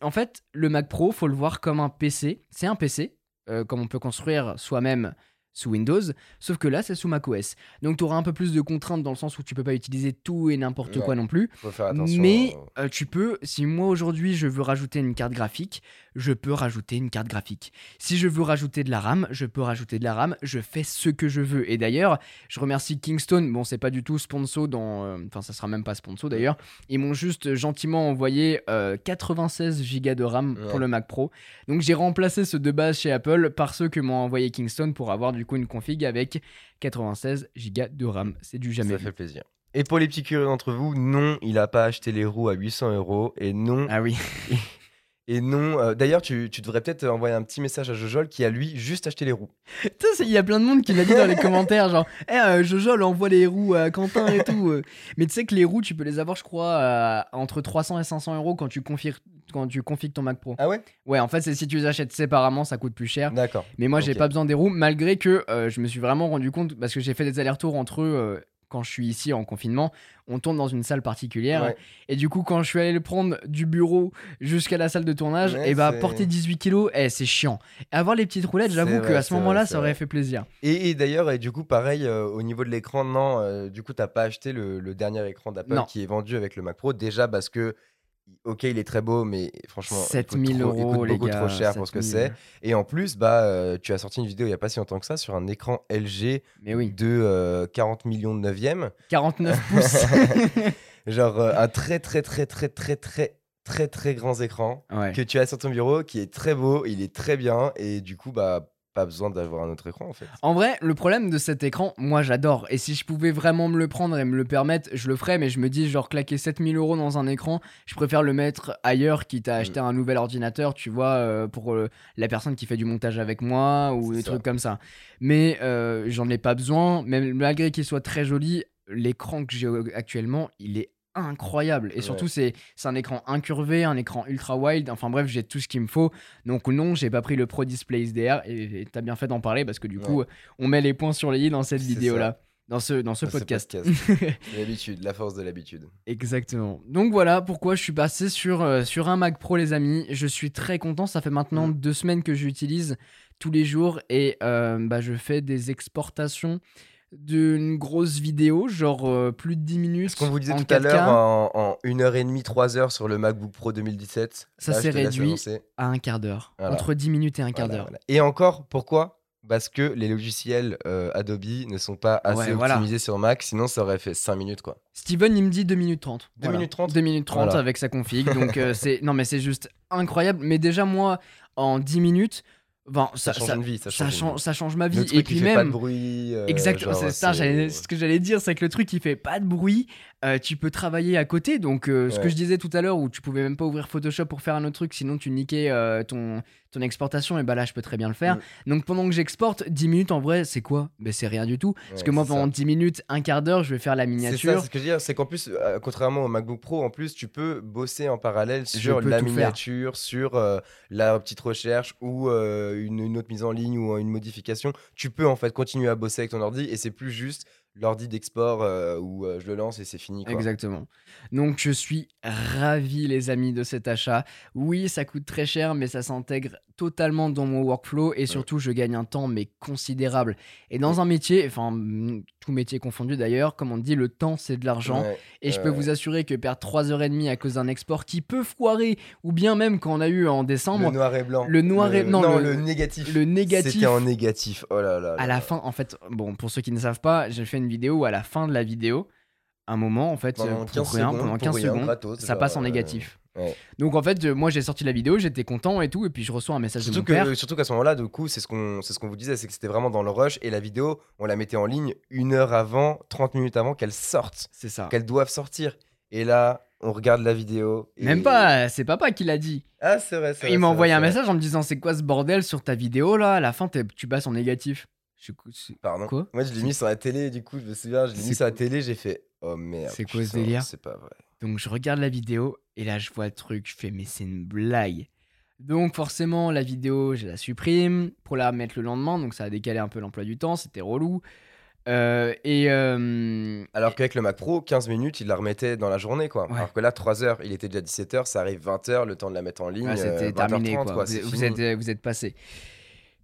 En fait, le Mac Pro, faut le voir comme un PC. C'est un PC, euh, comme on peut construire soi-même sous Windows, sauf que là, c'est sous macOS. Donc, tu auras un peu plus de contraintes dans le sens où tu peux pas utiliser tout et n'importe Ouais. quoi non plus. Faut faire attention. Mais euh, euh, tu peux, si moi aujourd'hui je veux rajouter une carte graphique, je peux rajouter une carte graphique. Si je veux rajouter de la RAM, je peux rajouter de la RAM, je fais ce que je veux. Et d'ailleurs, je remercie Kingston, bon c'est pas du tout sponsor dans... euh, Enfin ça sera même pas sponsor d'ailleurs. Ils m'ont juste gentiment envoyé euh, 96 Go de RAM pour le Mac Pro. Donc j'ai remplacé ceux de base chez Apple par ceux que m'ont envoyé Kingston pour avoir du coup une config avec 96 Go de RAM. C'est du jamais ça vu. fait plaisir. Et pour les petits curieux d'entre vous, non, il a pas acheté les roues à 800 euros. Et non, Ah oui. et non. euh, D'ailleurs, tu, tu devrais peut-être envoyer un petit message à Jojol qui a lui juste acheté les roues. Il y a plein de monde qui l'a dit dans les commentaires, genre, eh, euh, Jojo, elle envoie les roues à Quentin et tout. euh. Mais tu sais que les roues, tu peux les avoir, je crois, à- entre 300 et 500 euros quand tu configues, quand tu configues ton Mac Pro. Ah ouais? Ouais, en fait, c'est si tu les achètes séparément, ça coûte plus cher. D'accord. Mais moi, j'ai pas besoin des roues, malgré que euh, je me suis vraiment rendu compte, parce que j'ai fait des allers-retours entre eux euh, quand je suis ici en confinement. On tourne dans une salle particulière. Ouais. Et du coup, quand je suis allé le prendre du bureau jusqu'à la salle de tournage, Ouais, et bah, c'est- porter 18 kilos, eh, c'est chiant. Et avoir les petites roulettes, j'avoue qu'à ce moment-là, ça aurait fait plaisir. Et, et d'ailleurs, et du coup, pareil, euh, au niveau de l'écran, non, euh, du coup, t'as pas acheté le, le dernier écran d'Apple qui est vendu avec le Mac Pro. Déjà parce que, ok, il est très beau, mais franchement, il coûte 7000 trop- il euros, coûte les beaucoup gars. trop cher pour ce que 7000. c'est. Et en plus, bah, euh, tu as sorti une vidéo il y a pas si longtemps que ça sur un écran LG Mais oui, de euh, 40 millions de neuvième. 49 pouces. Genre euh, un très, très, très, très, très, très, très, très grand écran ouais. que tu as sur ton bureau qui est très beau, il est très bien. Et du coup, bah, pas besoin d'avoir un autre écran en fait. En vrai, le problème de cet écran, moi j'adore. Et si je pouvais vraiment me le prendre et me le permettre, je le ferais. Mais je me dis, genre, claquer 7000 euros dans un écran, je préfère le mettre ailleurs, quitte à acheter un nouvel ordinateur, tu vois, euh, pour euh, la personne qui fait du montage avec moi ou des ça. trucs comme ça. Mais euh, j'en ai pas besoin. Même malgré qu'il soit très joli, l'écran que j'ai actuellement, il est incroyable. Et Ouais. surtout c'est c'est un écran incurvé un écran ultra wide enfin bref j'ai tout ce qu'il me faut. Donc non j'ai pas pris le Pro Display XDR et t'as bien fait d'en parler parce que du Ouais. coup on met les points sur les i dans cette C'est vidéo là dans ce dans ce Dans ce podcast, L'habitude, la force de l'habitude. exactement. Donc voilà pourquoi je suis passé sur euh, sur un Mac Pro les amis. Je suis très content. Ça fait maintenant Mm. deux semaines que j'utilise tous les jours. Et euh, bah, je fais des exportations d'une grosse vidéo genre euh, plus de 10 minutes Ce qu'on vous disait en tout à 4K. l'heure, en, en 1h30, 3h sur le MacBook Pro 2017. Ça s'est réduit. à un quart d'heure. Voilà. Entre 10 minutes et un quart Voilà, d'heure. voilà. Et encore, pourquoi? Parce que les logiciels euh, Adobe ne sont pas assez Ouais, optimisés sur Mac, sinon ça aurait fait 5 minutes quoi. Steven, il me dit 2 minutes 30. 2 minutes 30? 2 minutes 30 Voilà. avec sa config. Donc, euh, c'est. Non, mais c'est juste incroyable. Mais déjà, moi, en 10 minutes, ben, Ça, ça, change ça, une vie, ça ça change. une change, vie. ça change ma Le vie. truc, et puis il fait pas de même. bruit. euh, Exactement, c'est ça, ce que j'allais dire, c'est que le truc il fait pas de bruit, euh, tu peux travailler à côté, donc euh, ce que je disais tout à l'heure où tu pouvais même pas ouvrir Photoshop pour faire un autre truc, sinon tu niquais euh, ton, ton exportation, et bah là je peux très bien le faire. Mm. Donc pendant que j'exporte, 10 minutes en vrai c'est quoi? Ben c'est rien du tout, parce que moi pendant ça. 10 minutes, un quart d'heure je vais faire la C'est ça, miniature. c'est ce que je veux dire, c'est qu'en plus, contrairement au MacBook Pro, en plus, tu peux bosser en parallèle sur la faire. miniature, sur la petite recherche ou une, une autre mise en ligne ou une modification. Tu peux en fait continuer à bosser avec ton ordi et c'est plus juste l'ordi d'export euh, où euh, je le lance et c'est fini. Quoi. Exactement. Donc je suis ravi les amis de cet achat. Oui, ça coûte très cher, mais ça s'intègre totalement dans mon workflow et surtout je gagne un temps mais considérable. Et dans un métier, enfin mm, tout métier confondu d'ailleurs, comme on dit, le temps c'est de l'argent. Ouais, Et je peux vous assurer que perdre 3h30 à cause d'un export qui peut foirer, ou bien même quand on a eu en le décembre, noir et blanc. le noir et- non, le- le négatif. le négatif. C'était en négatif. Oh là là. à là la là. fin, en fait, bon, pour ceux qui ne savent pas, j'ai fait une vidéo où à la fin de la vidéo, un moment, en fait, Pendant euh, 15 pour rien, secondes, pendant pour 15 rien, secondes, gratos, ça genre, passe en euh, négatif. ouais. Donc en fait, moi j'ai sorti la vidéo, j'étais content et tout, et puis je reçois un message de Surtout mon père. que- surtout qu'à ce moment-là, du coup, c'est ce qu'on ce qu'on vous disait, c'est que c'était vraiment dans le rush et la vidéo, on la mettait en ligne une heure avant, 30 minutes avant qu'elle sorte, C'est ça. qu'elle doive sortir. Et là, on regarde la vidéo. et- Même pas, c'est papa qui l'a dit. Ah, c'est vrai, c'est vrai. Il m'a envoyé un message en me disant c'est quoi ce bordel sur ta vidéo là? À la fin, tu passes en négatif. Je c'est- Pardon. Quoi? Moi, je l'ai mis sur la télé, du coup, je me souviens, je l'ai mis sur la quoi télé, j'ai fait Oh merde. C'est quoi ce délire? C'est pas vrai. Donc je regarde la vidéo et là je vois le truc, je fais mais c'est une blague. Donc forcément la vidéo je la supprime pour la remettre le lendemain, donc ça a décalé un peu l'emploi du temps, c'était relou. Euh, et euh, Alors qu'avec le Mac Pro, 15 minutes, il la remettait dans la journée, quoi. Ouais. Alors que là, 3 heures, il était déjà 17h, ça arrive 20h, le temps de la mettre en ligne. euh, c'était 20h30, terminé quoi. c'est Vous, êtes, vous êtes passé.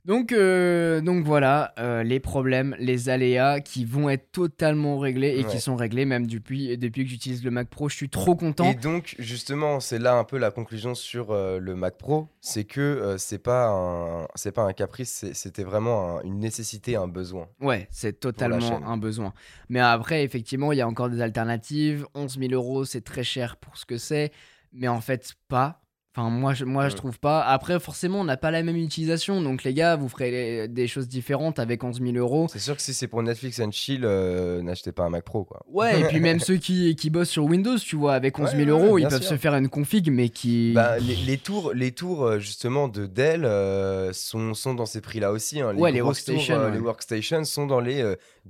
Donc, euh, donc voilà, euh, les problèmes, les aléas qui vont être totalement réglés et qui sont réglés même depuis, depuis que j'utilise le Mac Pro. Je suis trop content. Et donc, justement, c'est là un peu la conclusion sur euh, le Mac Pro, c'est que c'est pas un, pas un caprice, c'était vraiment un- une nécessité, un besoin. Ouais, c'est totalement un besoin. Mais après, effectivement, il y a encore des alternatives. 11 000 euros, c'est très cher pour ce que c'est. Mais en fait, pas. Enfin, moi, je, moi, je trouve pas. Après, forcément, on n'a pas la même utilisation. Donc, les gars, vous ferez des choses différentes avec 11 000 euros. C'est sûr que si c'est pour Netflix and chill, euh, n'achetez pas un Mac Pro, quoi. Ouais, et puis même ceux qui, qui bossent sur Windows, tu vois, avec 11 000 Ouais, ouais, euros, ils peuvent sûr. se faire une config, mais qui. Bah, les, les tours, les tours euh, justement de Dell euh, sont, sont dans ces prix-là aussi. hein. Les Ouais, les tours, workstations, euh, les workstations sont dans les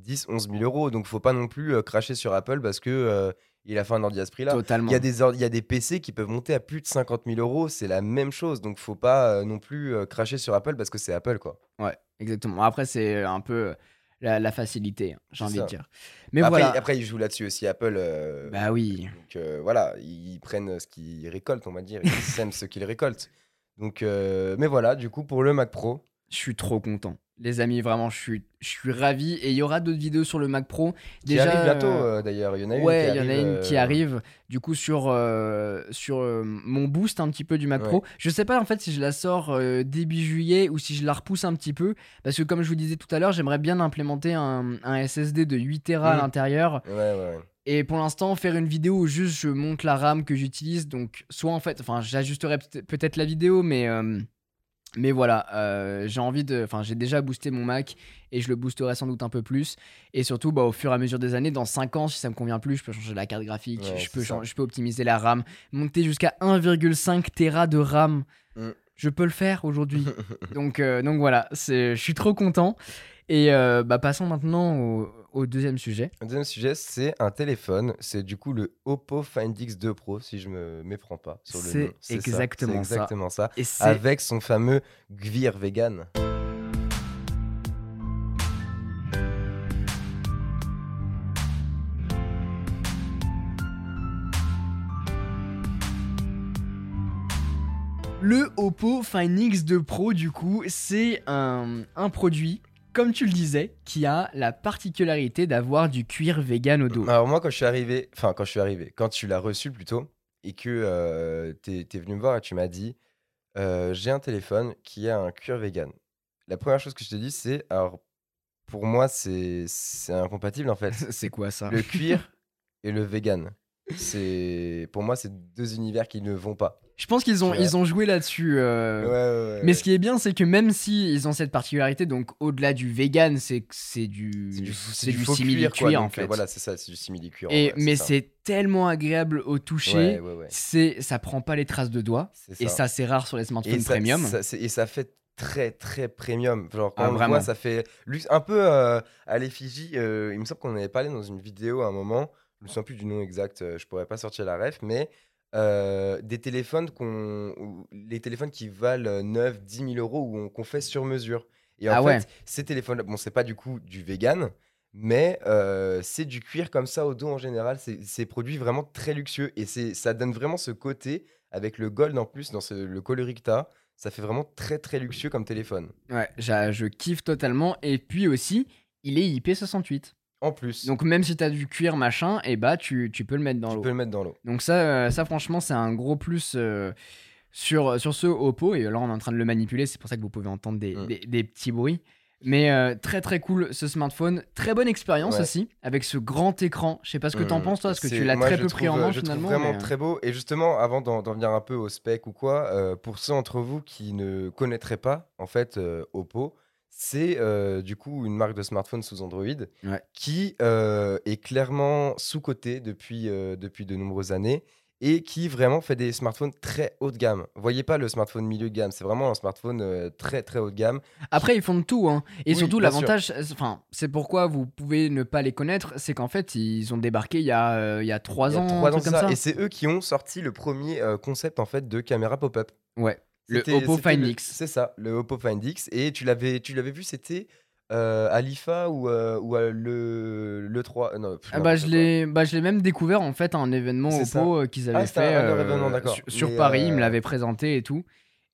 10-11 000 euros. Donc, faut pas non plus cracher sur Apple parce que il a fait un ordi à ce prix-là. totalement. Il y, a des or- il y a des PC qui peuvent monter à plus de 50 000 euros, c'est la même chose. Donc, faut pas euh, non plus euh, cracher sur Apple parce que c'est Apple, quoi. Ouais, exactement. Après, c'est un peu la, la facilité, hein, j'ai envie de dire. Mais après, voilà. après, ils jouent là-dessus aussi, Apple. euh, Bah oui. Donc euh, voilà, ils prennent ce qu'ils récoltent, on va dire. Ils sèment ce qu'ils récoltent. Donc, euh, mais voilà, du coup, pour le Mac Pro, Je suis trop content. Les amis, vraiment, je suis, je suis ravi. Et il y aura d'autres vidéos sur le Mac Pro. qui Déjà, arrive bientôt euh, euh, d'ailleurs. Il y en a une qui il y en a arrive, une qui euh, arrive. Du coup, sur, euh, sur euh, mon boost un petit peu du Mac Ouais. Pro. Je sais pas en fait si je la sors début juillet ou si je la repousse un petit peu. Parce que comme je vous disais tout à l'heure, j'aimerais bien implémenter un, un SSD de 8 Tera à Mhm. l'intérieur. Ouais, ouais. Et pour l'instant, faire une vidéo où juste je monte la RAM que j'utilise. Donc, soit en fait, enfin, j'ajusterai peut- peut-être la vidéo, mais, mais voilà, euh, j'ai envie de. Enfin, j'ai déjà boosté mon Mac et je le boosterai sans doute un peu plus. Et surtout, bah, au fur et à mesure des années, dans 5 ans, si ça me convient plus, je peux changer la carte graphique, Ouais, je, peux je optimiser la RAM, monter jusqu'à 1,5 Tera de RAM. Mm. Je peux le faire aujourd'hui. donc, euh, donc voilà, je suis trop content. Et euh, bah, passons maintenant au, au deuxième sujet. Le deuxième sujet, c'est un téléphone. C'est du coup le Oppo Find X2 Pro, si je me méprends pas sur le C'est nom. exactement c'est ça. exactement ça. Et Avec son fameux Gvir vegan. Le Oppo Find X2 Pro, du coup, c'est un, un produit, comme tu le disais, qui a la particularité d'avoir du cuir vegan au dos. Alors moi, quand je suis arrivé, enfin quand je suis arrivé, quand tu l'as reçu plutôt, et que euh, t'es es venu me voir et tu m'as dit, euh, j'ai un téléphone qui a un cuir vegan. La première chose que je te dis, c'est, alors pour moi, c'est incompatible en fait. c'est quoi ça? Le cuir et le vegan. C'est pour moi, c'est deux univers qui ne vont pas. Je pense qu'ils ont, ils ont joué là-dessus. euh, Ouais, ouais, ouais, Mais ce qui est bien, c'est que même si ils ont cette particularité, donc au-delà du vegan, c'est c'est du, c'est du, c'est du faux simili cuir en euh, fait. Voilà, c'est ça, c'est du simili cuir. Et mais c'est tellement agréable au toucher. C'est, ça prend pas les traces de doigts. C'est Et ça, c'est rare sur les smartphones ça, premium. c'est- et ça fait très très premium. Genre quand Ah, on voit, ça fait luxe. Un peu euh, à l'effigie. euh, il me semble qu'on en avait parlé dans une vidéo à un moment. Je me souviens plus du nom exact. euh, je pourrais pas sortir la ref, mais euh, des téléphones qu'on, les téléphones qui valent euh, 9, 10 000 euros ou on- qu'on fait sur mesure. Et en Ah fait, ouais. ces téléphones, bon, c'est pas du coup du vegan. Mais euh, c'est du cuir comme ça au dos en général. C'est c'est produit vraiment très luxueux et c'est ça donne vraiment ce côté avec le gold en plus dans ce- le coloris que t'as. Ça fait vraiment très très luxueux comme téléphone. Ouais, je kiffe totalement. Et puis aussi, il est IP68. En plus, Donc même si t'as du cuir machin, et bah tu, tu peux le mettre dans tu l'eau. peux le mettre dans l'eau. Donc ça, euh, ça franchement, c'est un gros plus euh, sur, sur ce Oppo. Et là, on est en train de le manipuler. C'est pour ça que vous pouvez entendre des, Mm. des- des petits bruits. Mais euh, très très cool ce smartphone. Très bonne expérience Ouais. aussi avec ce grand écran. Je sais pas ce que t'en Mm. penses toi, parce que tu l'as très peu trouve, pris en euh, main je trouve finalement. vraiment mais, euh, très beau. Et justement, avant d'en venir un peu au spec ou quoi, euh, pour ceux d'entre vous qui ne connaîtraient pas, en fait, euh, Oppo, c'est euh, du coup une marque de smartphone sous Android Ouais. qui euh, est clairement sous-cotée depuis, euh, depuis de nombreuses années et qui vraiment fait des smartphones très haut de gamme. Voyez pas le smartphone milieu de gamme, c'est vraiment un smartphone très très haut de gamme. Après, ils font de tout. Hein. Et Oui, surtout, l'avantage, c'est- enfin, c'est pourquoi vous pouvez ne pas les connaître, c'est qu'en fait, ils ont débarqué il y a, il y a 3 Il y a ans, trois ans comme ça, ça. et c'est eux qui ont sorti le premier concept en fait de caméra pop-up. Ouais. Le Oppo Find X. C'est ça, le Oppo Find X. Et tu l'avais, tu l'avais vu, c'était euh, à l'IFA ou, euh, ou à le, le 3 Non, pff, Ah bah, n'importe je l'ai bah, je l'ai même découvert en fait à un événement Oppo euh, qu'ils avaient c'était fait un- euh, sur, sur Paris, ils me euh, l'avaient présenté et tout.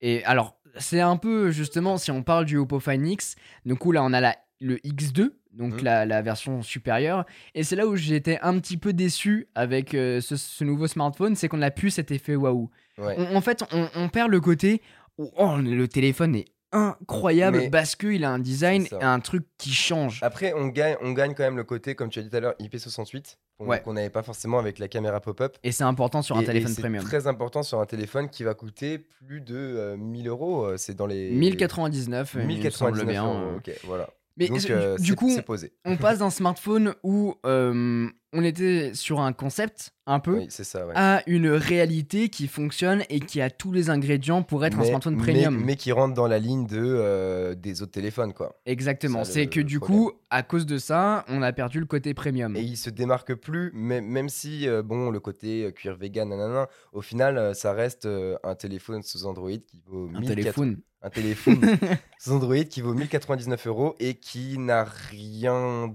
Et alors, c'est un peu justement, si on parle du Oppo Find X, du coup là on a la, le X2, donc Mhm. la, la version supérieure. Et c'est là où j'étais un petit peu déçu avec euh, ce, ce nouveau smartphone, c'est qu'on a plus cet effet waouh. Ouais. On- en fait, on, on perd le côté où oh, le téléphone est incroyable Mais- parce qu'il a un design et un truc qui change. Après, on gagne, on gagne quand même le côté, comme tu as dit tout à l'heure, IP68, qu'on Ouais. n'avait pas forcément avec la caméra pop-up. Et c'est important sur un Et- et téléphone c'est premium. très important sur un téléphone qui va coûter plus de euh, 1000 euros. euh, C'est dans les 1099, il me 1099 semble bien. euros. euh. Ok, voilà. Mais Donc, euh, du coup, posé. on passe d'un smartphone où euh, on était sur un concept un peu Oui, c'est ça. Ouais. à une réalité qui fonctionne et qui a tous les ingrédients pour être un smartphone premium. Mais, qui rentre dans la ligne de, euh, des autres téléphones, quoi. Exactement. C'est que du problème. coup, à cause de ça, on a perdu le côté premium. Et il se démarque plus, même, même si, euh, bon, le côté euh, cuir vegan, nanana, au final, euh, ça reste un téléphone sous Android qui vaut un 1004 téléphone. un téléphone sous Android qui vaut 1099 euros et qui n'a rien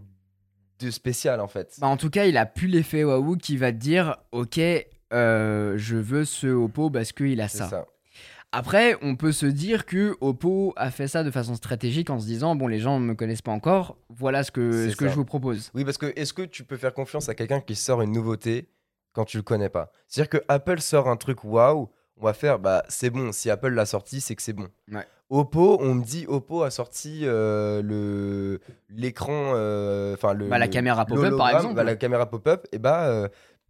de spécial, en fait. Bah, en tout cas, il a plus l'effet waouh qui va te dire Ok, euh, je veux ce Oppo parce qu'il a ça. ça. Après, on peut se dire que Oppo a fait ça de façon stratégique en se disant Bon, les gens ne me connaissent pas encore, voilà ce que, ce que ça. je vous propose. Oui, parce que est-ce que tu peux faire confiance à quelqu'un qui sort une nouveauté quand tu le connais pas? C'est-à-dire que Apple sort un truc waouh, on va faire, bah c'est bon, si Apple l'a sorti, c'est que c'est bon. Ouais. Oppo, on me dit Oppo a sorti euh, le l'écran, euh, enfin le Bah, la caméra pop-up, par exemple. bah, la caméra pop-up, et bah euh,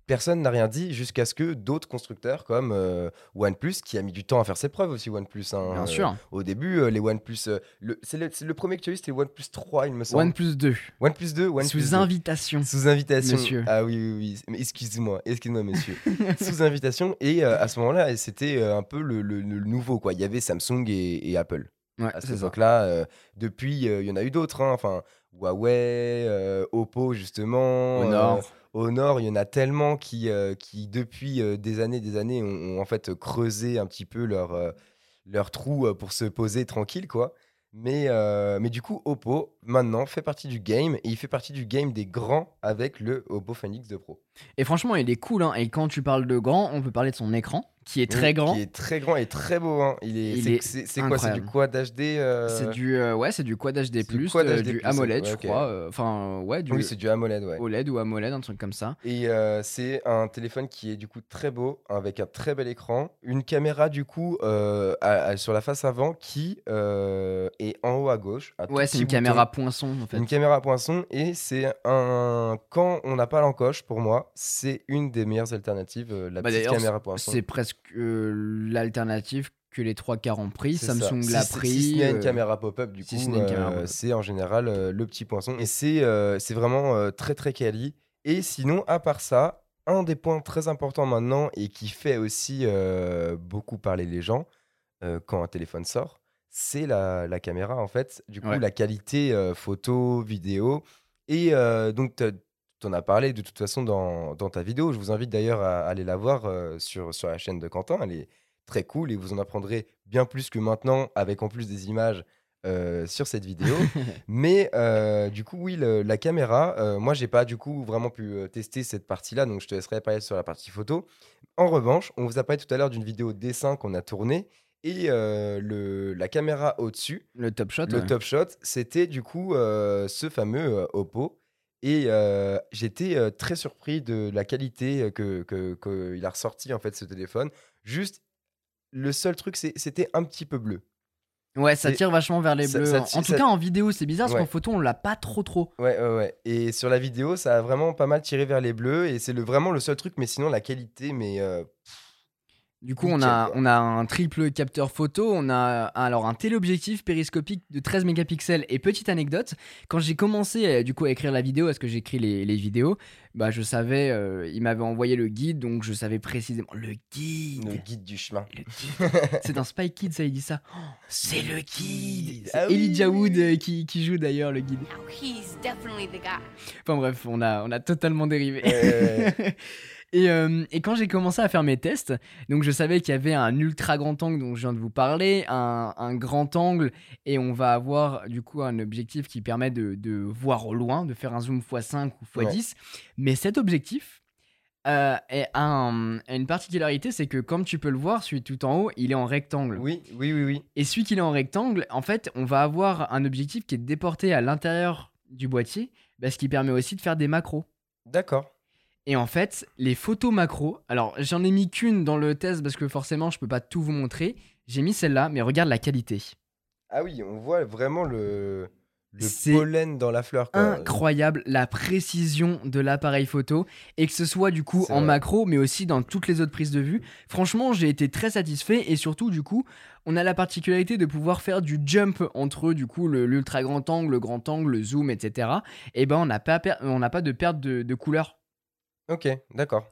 personne n'a rien dit jusqu'à ce que d'autres constructeurs comme euh, OnePlus, qui a mis du temps à faire ses preuves aussi OnePlus. hein, Bien euh, sûr. Au début, euh, les OnePlus, euh, le- c'est le, premier que tu as eu, c'était OnePlus 3, il me semble. OnePlus 2, OnePlus 2, OnePlus sous 2. invitation. Sous invitation. Monsieur. Ah oui, oui, oui. Excuse-moi, excuse-moi, monsieur. Sous invitation. Et euh, à ce moment-là, c'était un peu le, le- le nouveau, quoi. Il y avait Samsung et, et Apple Ouais, à cette époque-là. depuis, il y en a eu d'autres. hein. Enfin, Huawei, Oppo, justement. Honor. Euh, Honor, il y en a tellement qui, euh, qui depuis euh, des années, des années, ont, en fait creusé un petit peu leur, euh, leur trou pour se poser tranquille, quoi. Mais, mais du coup, Oppo, maintenant, fait partie du game et il fait partie du game des grands avec le Oppo Find X2 Pro. Et franchement, il est cool. hein. Et quand tu parles de grand, on peut parler de son écran, qui est très Oui, grand. Qui est très grand et très beau. hein. Il est, c'est, est c'est- c'est quoi? C'est du. Quad HD euh, C'est du, euh, ouais, c'est du Quad HD+, du Quad euh, HD+, du AMOLED, ouais, je crois. euh, Enfin, ouais, du Oui, c'est du AMOLED, ouais. OLED ou AMOLED, un truc comme ça. Et euh, c'est un téléphone qui est du coup très beau, avec un très bel écran. Une caméra du coup euh, à- à- sur la face avant qui euh, est en haut à gauche. Ouais, c'est une bouton. caméra poinçon, en fait. Une caméra poinçon et c'est un quand on n'a pas l'encoche pour moi c'est une des meilleures alternatives euh, la Bah, petite caméra poinçon. C'est presque euh, l'alternative que les trois quarts ont pris. Samsung l'a pris. Si ce n'est une euh, caméra pop-up, du coup, euh, c'est en général euh, le petit poinçon. Et c'est vraiment très très quali. Et sinon, à part ça, un des points très importants maintenant et qui fait aussi euh, beaucoup parler les gens euh, quand un téléphone sort, c'est la, la caméra en fait. Du coup, Ouais. la qualité euh, photo, vidéo. Et donc, tu en as parlé de toute façon dans, dans ta vidéo. Je vous invite d'ailleurs à, aller la voir euh, sur, sur la chaîne de Quentin. Elle est très cool et vous en apprendrez bien plus que maintenant avec en plus des images euh, sur cette vidéo. Mais euh, du coup, oui, le- la caméra, moi, j'ai pas du coup vraiment pu tester cette partie-là, donc je te laisserai parler sur la partie photo. En revanche, on vous a parlé tout à l'heure d'une vidéo dessin qu'on a tournée et euh, le, la caméra au-dessus, Le top shot. le ouais. top shot, c'était du coup euh, ce fameux euh, Oppo. Et euh, j'étais euh, très surpris de la qualité euh, que que- qu'il a ressorti en fait ce téléphone. Juste, le seul truc, c'est- c'était un petit peu bleu. Ouais, ça tire vachement vers les ça- bleus. ça en tire- en tout ça- cas, en vidéo, c'est bizarre parce Ouais. qu'en photo, on l'a pas trop trop. Ouais, ouais, ouais. Et sur la vidéo, ça a vraiment pas mal tiré vers les bleus. Et c'est le, vraiment le seul truc. Mais sinon, la qualité, mais euh, Du coup, on a, on a un triple capteur photo, on a alors un téléobjectif périscopique de 13 mégapixels. Et petite anecdote, quand j'ai commencé euh, du coup à écrire la vidéo, parce que j'écris les, les vidéos, bah je savais, euh, il m'avait envoyé le guide, donc je savais précisément le guide. Le guide du chemin. C'est dans Spy Kids, ça il dit ça. Oh, c'est le guide. Ah oui, Elijah oui, Wood euh, qui, qui joue d'ailleurs le guide. Now he's definitely the guy. Enfin bref, on a, on a totalement dérivé. et, euh, et quand j'ai commencé à faire mes tests, donc je savais qu'il y avait un ultra grand angle dont je viens de vous parler, un, un grand angle, et on va avoir du coup un objectif qui permet de, de voir au loin, de faire un zoom x5 ou x10. Mais cet objectif euh, est un- a une particularité, c'est que comme tu peux le voir, celui tout en haut, il est en rectangle. Oui, oui, oui, oui. Et celui qui est en rectangle, en fait, on va avoir un objectif qui est déporté à l'intérieur du boîtier, bah, ce qui permet aussi de faire des macros. D'accord. Et en fait, les photos macros, alors j'en ai mis qu'une dans le test parce que forcément je peux pas tout vous montrer. J'ai mis celle-là, mais regarde la qualité. Ah oui, on voit vraiment le, pollen dans la fleur. Quoi. Incroyable la précision de l'appareil photo et que ce soit du coup en vrai. macro mais aussi dans toutes les autres prises de vue. Franchement, j'ai été très satisfait et surtout du coup, on a la particularité de pouvoir faire du jump entre du coup l'ultra grand angle, le grand angle, le zoom, etc. Et ben on n'a pas, per- on n'a pas de perte de, de couleur. Ok, d'accord.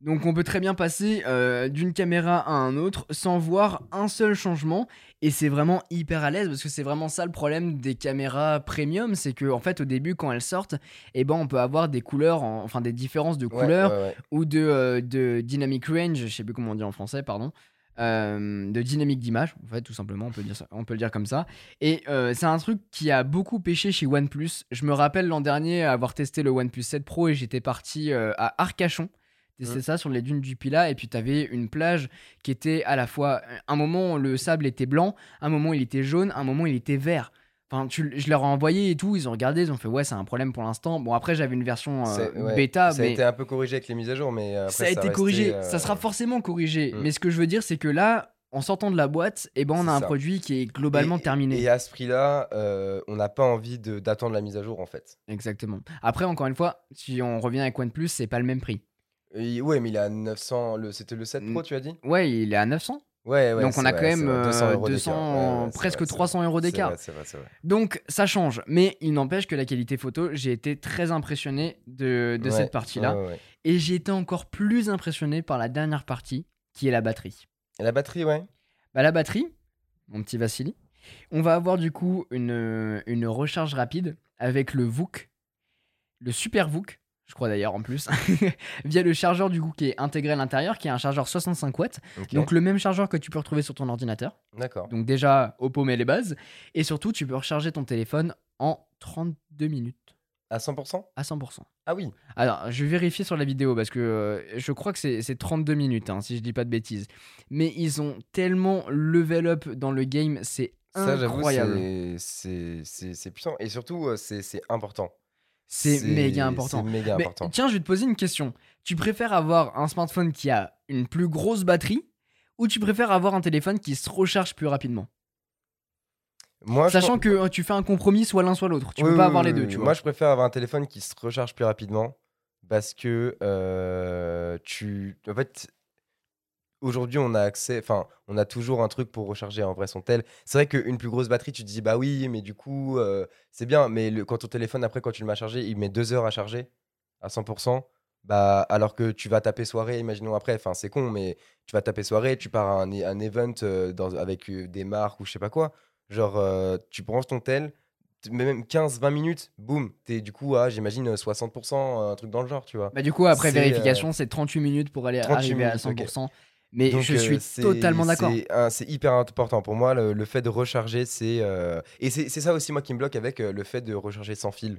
Donc on peut très bien passer euh, d'une caméra à un autre sans voir un seul changement et c'est vraiment hyper à l'aise parce que c'est vraiment ça le problème des caméras premium, c'est que en fait au début quand elles sortent, eh ben on peut avoir des couleurs, en- enfin des différences de Ouais, couleurs ouais, ouais. ou de, euh, de dynamic range, je sais plus comment on dit en français, pardon. Euh, de dynamique d'image, en fait, tout simplement, on peut, dire ça, on peut le dire comme ça. Et euh, c'est un truc qui a beaucoup pêché chez OnePlus. Je me rappelle l'an dernier avoir testé le OnePlus 7 Pro et j'étais parti euh, à Arcachon. Tester Mhm. ça sur les dunes du Pilat et puis tu avais une plage qui était à la fois un moment le sable était blanc, un moment il était jaune, un moment il était vert. Enfin, tu- je leur ai envoyé et tout, ils ont regardé, ils ont fait ouais c'est un problème pour l'instant. Bon après j'avais une version euh, ouais, bêta, Ça mais a été un peu corrigé avec les mises à jour, mais après, ça a été corrigé, euh, ça sera forcément corrigé. Mm. Mais ce que je veux dire, c'est que là, en sortant de la boîte, eh ben, on a un ça. produit qui est globalement et- terminé. Et à ce prix-là, euh, on n'a pas envie d'attendre la mise à jour en fait. Exactement. Après, encore une fois, si on revient avec OnePlus, c'est pas le même prix. Et- ouais, mais il est à 900. Le, C'était le 7 Pro, tu as dit? Ouais, il est à 900. Ouais, ouais. Donc on a vrai, quand même c'est vrai, euh, 200 euros 200, d'écart. Ouais, presque 300 euros. Donc ça change. Mais il n'empêche que la qualité photo, j'ai été très impressionné de, cette partie-là. Et j'ai été encore plus impressionné par la dernière partie, qui est la batterie. Et la batterie, ouais. Bah, la batterie, mon petit Vassili, on va avoir du coup une, une recharge rapide avec le VOOC, le super VOOC, je crois d'ailleurs en plus, via le chargeur du coup qui est intégré à l'intérieur, qui est un chargeur 65 watts, donc le même chargeur que tu peux retrouver sur ton ordinateur. D'accord. Donc déjà, au paumet les bases, et surtout tu peux recharger ton téléphone en 32 minutes À 100% à 100%. Ah oui. Alors, je vais vérifier sur la vidéo parce que euh, je crois que c'est c'est 32 minutes, hein, si je dis pas de bêtises. Mais ils ont tellement level up dans le game, c'est Ça, j'avoue, incroyable. c'est- puissant. Et surtout, euh, c'est c'est important. C'est méga important. C'est méga Mais important. tiens, je vais te poser une question. Tu préfères avoir un smartphone qui a une plus grosse batterie ou tu préfères avoir un téléphone qui se recharge plus rapidement? Moi, Sachant que euh, tu fais un compromis soit l'un soit l'autre. Tu Oui, peux pas oui, avoir les deux, Moi, je préfère avoir un téléphone qui se recharge plus rapidement parce que euh, tu. En fait, aujourd'hui, on a accès. Enfin, on a toujours un truc pour recharger en vrai son tel. C'est vrai qu'une plus grosse batterie, tu te dis, bah oui, mais du coup, euh, c'est bien. Mais le, quand ton téléphone, après, quand tu le mets à charger, il met deux heures à charger à 100%. Bah, alors que tu vas taper soirée, imaginons après, enfin c'est con, mais tu vas taper soirée, tu pars à un, un event euh, dans, avec euh, des marques ou je sais pas quoi. Genre, tu branches ton tel, même 15-20 minutes, boum, t'es du coup à, j'imagine, euh, 60%, un truc dans le genre, tu vois. Bah, du coup, après euh, vérification, c'est 38 minutes pour aller 38 arriver à minutes, ok. 100%. Mais Donc, je euh, suis c'est- totalement d'accord. C'est hyper important pour moi, le, le fait de recharger, c'est. euh, Et c'est ça aussi, moi, qui me bloque avec euh, le fait de recharger sans fil,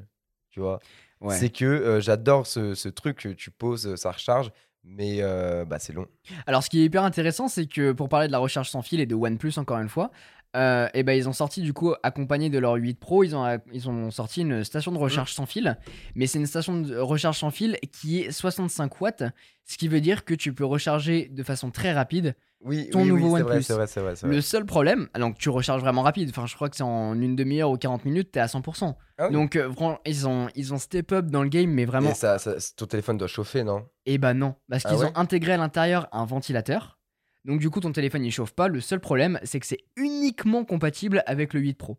tu vois. Ouais. C'est que euh, j'adore ce, ce truc, que tu poses, euh, ça recharge, mais euh, bah, c'est long. Alors, ce qui est hyper intéressant, c'est que pour parler de la recharge sans fil et de OnePlus, encore une fois, euh, et ben ils ont sorti du coup, accompagné de leur 8 Pro, ils ont, ils ont sorti une station de recharge sans fil. Mais c'est une station de recharge sans fil qui est 65 watts, ce qui veut dire que tu peux recharger de façon très rapide. Oui, Ton oui, oui, nouveau vrai, OnePlus. vrai, vrai. Le seul problème, donc tu recharges vraiment rapide, enfin je crois que c'est en une demi-heure ou 40 minutes, t'es à 100%. Ah oui. Donc euh, ils ont, ils ont step up dans le game, mais vraiment, Et ça, ça- ton téléphone doit chauffer, non? Et bah non, parce Ah qu'ils ouais? ont intégré à l'intérieur un ventilateur. Donc du coup, ton téléphone il chauffe pas. Le seul problème, c'est que c'est uniquement compatible avec le 8 Pro.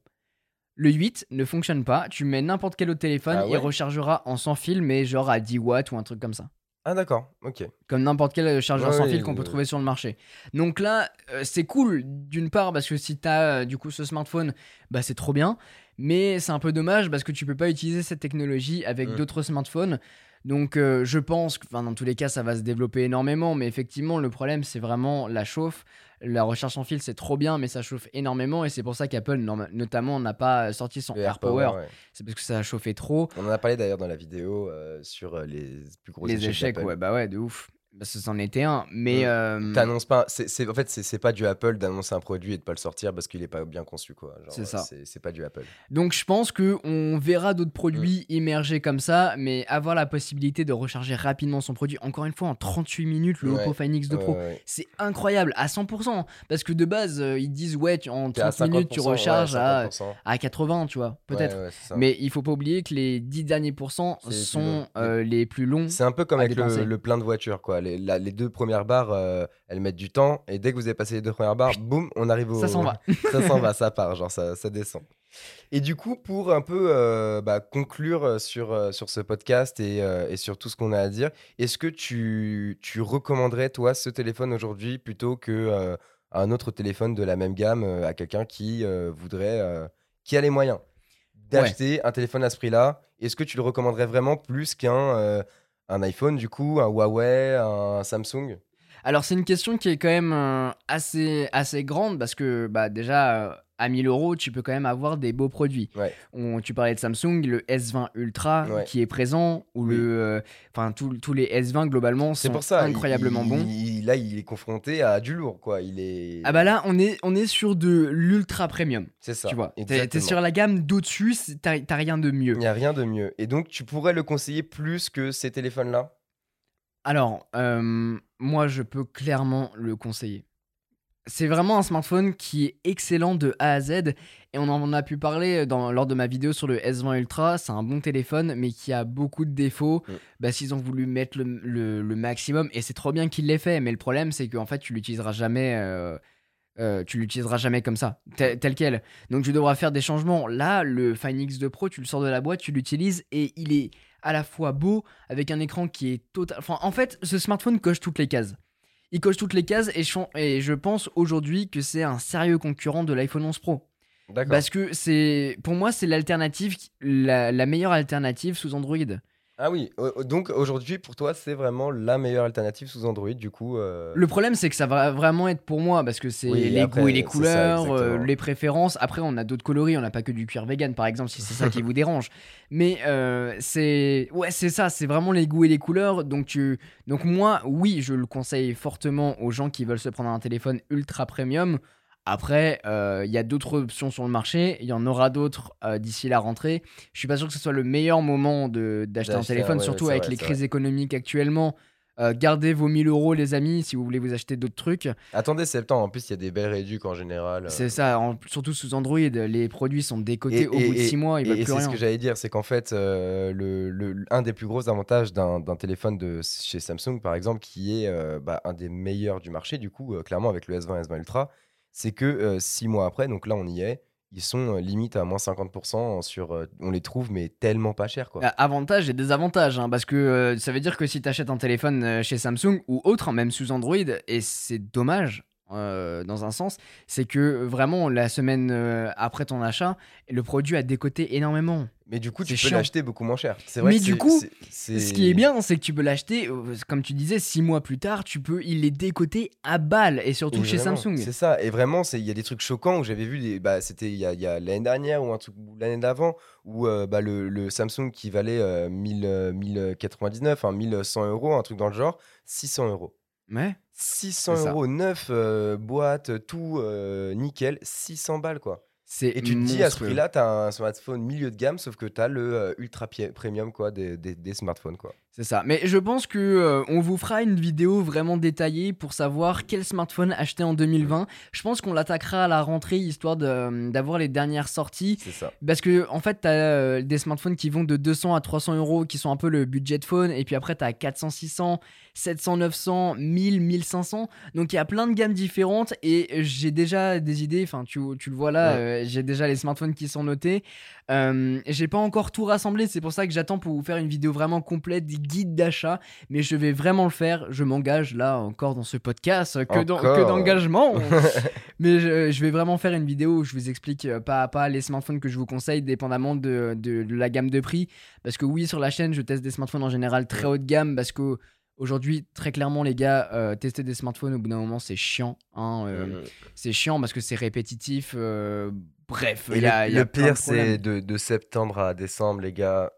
Le 8 ne fonctionne pas. Tu mets n'importe quel autre téléphone, Ah il ouais rechargera en sans fil, mais genre à 10 watts ou un truc comme ça. Ah d'accord, ok. Comme n'importe quel chargeur Ouais, sans ouais, fil qu'on peut euh. trouver sur le marché. Donc là, euh, c'est cool d'une part parce que si t'as euh, du coup ce smartphone, bah c'est trop bien. Mais c'est un peu dommage parce que tu peux pas utiliser cette technologie avec Mm. d'autres smartphones. Donc euh, je pense que, dans tous les cas, ça va se développer énormément. Mais effectivement, le problème, c'est vraiment la chauffe. La recharge sans fil, c'est trop bien, mais ça chauffe énormément. Et c'est pour ça qu'Apple, notamment, n'a pas sorti son AirPower. ouais. C'est parce que ça a chauffé trop. On en a parlé d'ailleurs dans la vidéo euh, sur euh, les plus gros Les échecs, ouais, bah ouais, de ouf. Parce que c'en était un. Mais. Mm. euh, T'annonces pas, c'est, c'est- en fait, c'est, c'est pas du Apple d'annoncer un produit et de pas le sortir parce qu'il est pas bien conçu, quoi. Genre, C'est ça. C'est, pas du Apple. Donc je pense que on verra d'autres Mm. produits immergés comme ça, mais avoir la possibilité de recharger rapidement son produit, encore une fois en 38 minutes, le Ouais. Oppo Find X2 Pro, Ouais, c'est incroyable à 100%. Parce que de base, euh, ils disent ouais, tu- en T'es à 30 minutes tu 50%, ouais, recharges à, 50%. à 80, tu vois, peut-être. Ça. Mais il faut pas oublier que les 10 derniers pourcents C'est les plus sont longs. euh, les plus longs. C'est un peu comme avec le, le plein de voitures, quoi. Les, la- les deux premières barres, euh, elles mettent du temps, et dès que vous avez passé les deux premières barres, boum, on arrive au. Ça s'en va. ça s'en va, ça part, genre ça, ça descend. Et du coup, pour un peu euh, bah, conclure euh, sur, sur ce podcast et, euh, et sur tout ce qu'on a à dire, est-ce que tu, tu recommanderais, toi, ce téléphone aujourd'hui plutôt que un autre téléphone de la même gamme à quelqu'un qui voudrait, qui a les moyens d'acheter un téléphone à ce prix-là? Est-ce que tu le recommanderais vraiment plus qu'un un iPhone, du coup, un Huawei, un Samsung? Alors c'est une question qui est quand même euh, assez, assez grande parce que bah, déjà euh, à 1000 euros tu peux quand même avoir des beaux produits. Ouais. On- tu parlais de Samsung, le S20 Ultra Ouais. qui est présent ou Oui. le, euh, enfin tous tous les S20 globalement C'est sont pour ça. incroyablement il- bons. il- là, il est confronté à du lourd, quoi. Il est. Ah bah là on est, on est sur de l'ultra premium, c'est ça. tu vois. T'es- exactement. sur la gamme d'au-dessus, t'as rien de mieux. Il n'y a rien de mieux. Et donc, tu pourrais le conseiller plus que ces téléphones-là? Alors, euh, moi, je peux clairement le conseiller. C'est vraiment un smartphone qui est excellent de A à Z et on en a pu parler dans, lors de ma vidéo sur le S20 Ultra. C'est un bon téléphone mais qui a beaucoup de défauts. Mm. Bah, S'ils ont voulu mettre le, le- le maximum et c'est trop bien qu'ils l'aient fait, mais le problème c'est qu'en fait tu l'utiliseras jamais. euh, euh, tu l'utiliseras jamais comme ça, tel, tel quel. Donc tu devras faire des changements. Là, le Find X2 Pro, tu le sors de la boîte, tu l'utilises et il est à la fois beau avec un écran qui est total. Enfin, en fait, ce smartphone coche toutes les cases. Il coche toutes les cases et je, et je pense aujourd'hui que c'est un sérieux concurrent de l'iPhone 11 Pro. D'accord. Parce que c'est, pour moi, c'est l'alternative, la, la meilleure alternative sous Android. Ah oui, donc aujourd'hui, pour toi, c'est vraiment la meilleure alternative sous Android, du coup. euh, Le problème, c'est que ça va vraiment être pour moi parce que c'est Oui, les après, goûts et les ça, couleurs, euh, les préférences. Après, on a d'autres coloris, on n'a pas que du cuir vegan, par exemple, si c'est ça qui vous dérange. Mais euh, c'est ouais, c'est ça, c'est vraiment les goûts et les couleurs. Donc tu, donc moi, oui, je le conseille fortement aux gens qui veulent se prendre un téléphone ultra premium. Après, euh, il y a d'autres options sur le marché. Il y en aura d'autres euh, d'ici la rentrée. Je suis pas sûr que ce soit le meilleur moment d'acheter un téléphone, ouais, surtout avec vrai, les crises économiques actuellement. Euh, gardez vos 1000 euros, les amis, si vous voulez vous acheter d'autres trucs. Attendez septembre, en plus, il y a des belles réducs en général. euh. C'est ça, en- surtout sous Android, les produits sont décotés Et- au et- bout de 6 mois, Et, c'est ce que j'allais dire, c'est qu'en fait, euh, le, le- un des plus gros avantages d'un d'un téléphone de chez Samsung, par exemple, qui est bah, un des meilleurs du marché, du coup, clairement avec le S20 S20 Ultra, c'est que six mois après, donc là on y est, ils sont limite à moins 50% sur. on les trouve, mais tellement pas cher, quoi. Ah, Avantages et désavantages, hein, parce que ça veut dire que si tu achètes un téléphone chez Samsung ou autre, hein, même sous Android, et c'est dommage euh, dans un sens, c'est que vraiment la semaine euh, après ton achat, le produit a décoté énormément. Mais du coup, tu peux l'acheter beaucoup moins cher. Vrai Mais du coup, Ce qui est bien, c'est que tu peux l'acheter, euh, comme tu disais, 6 mois plus tard, tu peux, il est décoté à balle, et surtout Et chez vraiment, Samsung. C'est ça, et vraiment, il y a des trucs choquants où j'avais vu, bah, c'était il y a, l'année dernière ou un truc l'année d'avant, où euh, bah, le, le Samsung qui valait euh, 1000, euh, 1099, enfin 1100 euros, un truc dans le genre, 600 euros. Ouais. 600 C'est ça. euros, neuf euh, boîte, tout euh, nickel, 600 balles quoi. Et tu te dis à ce prix-là, t'as un smartphone milieu de gamme, sauf que t'as le euh, ultra premium quoi, des, des- des smartphones quoi. C'est ça. Mais je pense que euh, on vous fera une vidéo vraiment détaillée pour savoir quel smartphone acheter en 2020. Je pense qu'on l'attaquera à la rentrée histoire de- d'avoir les dernières sorties. C'est ça. Parce que en fait, t'as euh, des smartphones qui vont de 200 à 300 euros, qui sont un peu le budget phone, et puis après t'as 400, 600, 700, 900, 1000, 1500. Donc il y a plein de gammes différentes, et j'ai déjà des idées. Enfin, tu, tu le vois là, Ouais. euh, j'ai déjà les smartphones qui sont notés. Euh, j'ai pas encore tout rassemblé, c'est pour ça que j'attends pour vous faire une vidéo vraiment complète, des guides d'achat, mais je vais vraiment le faire. Je m'engage là encore dans ce podcast, que d'engagement. mais je, je vais vraiment faire une vidéo où je vous explique euh, pas à pas les smartphones que je vous conseille, dépendamment de, de- de la gamme de prix. Parce que oui, sur la chaîne, je teste des smartphones en général très haut de gamme, parce que aujourd'hui, très clairement, les gars, euh, tester des smartphones au bout d'un moment, c'est chiant. hein, euh, Mhm. C'est chiant parce que c'est répétitif. euh, bref, il y a, le, y a pire, c'est de, de septembre à décembre, les gars.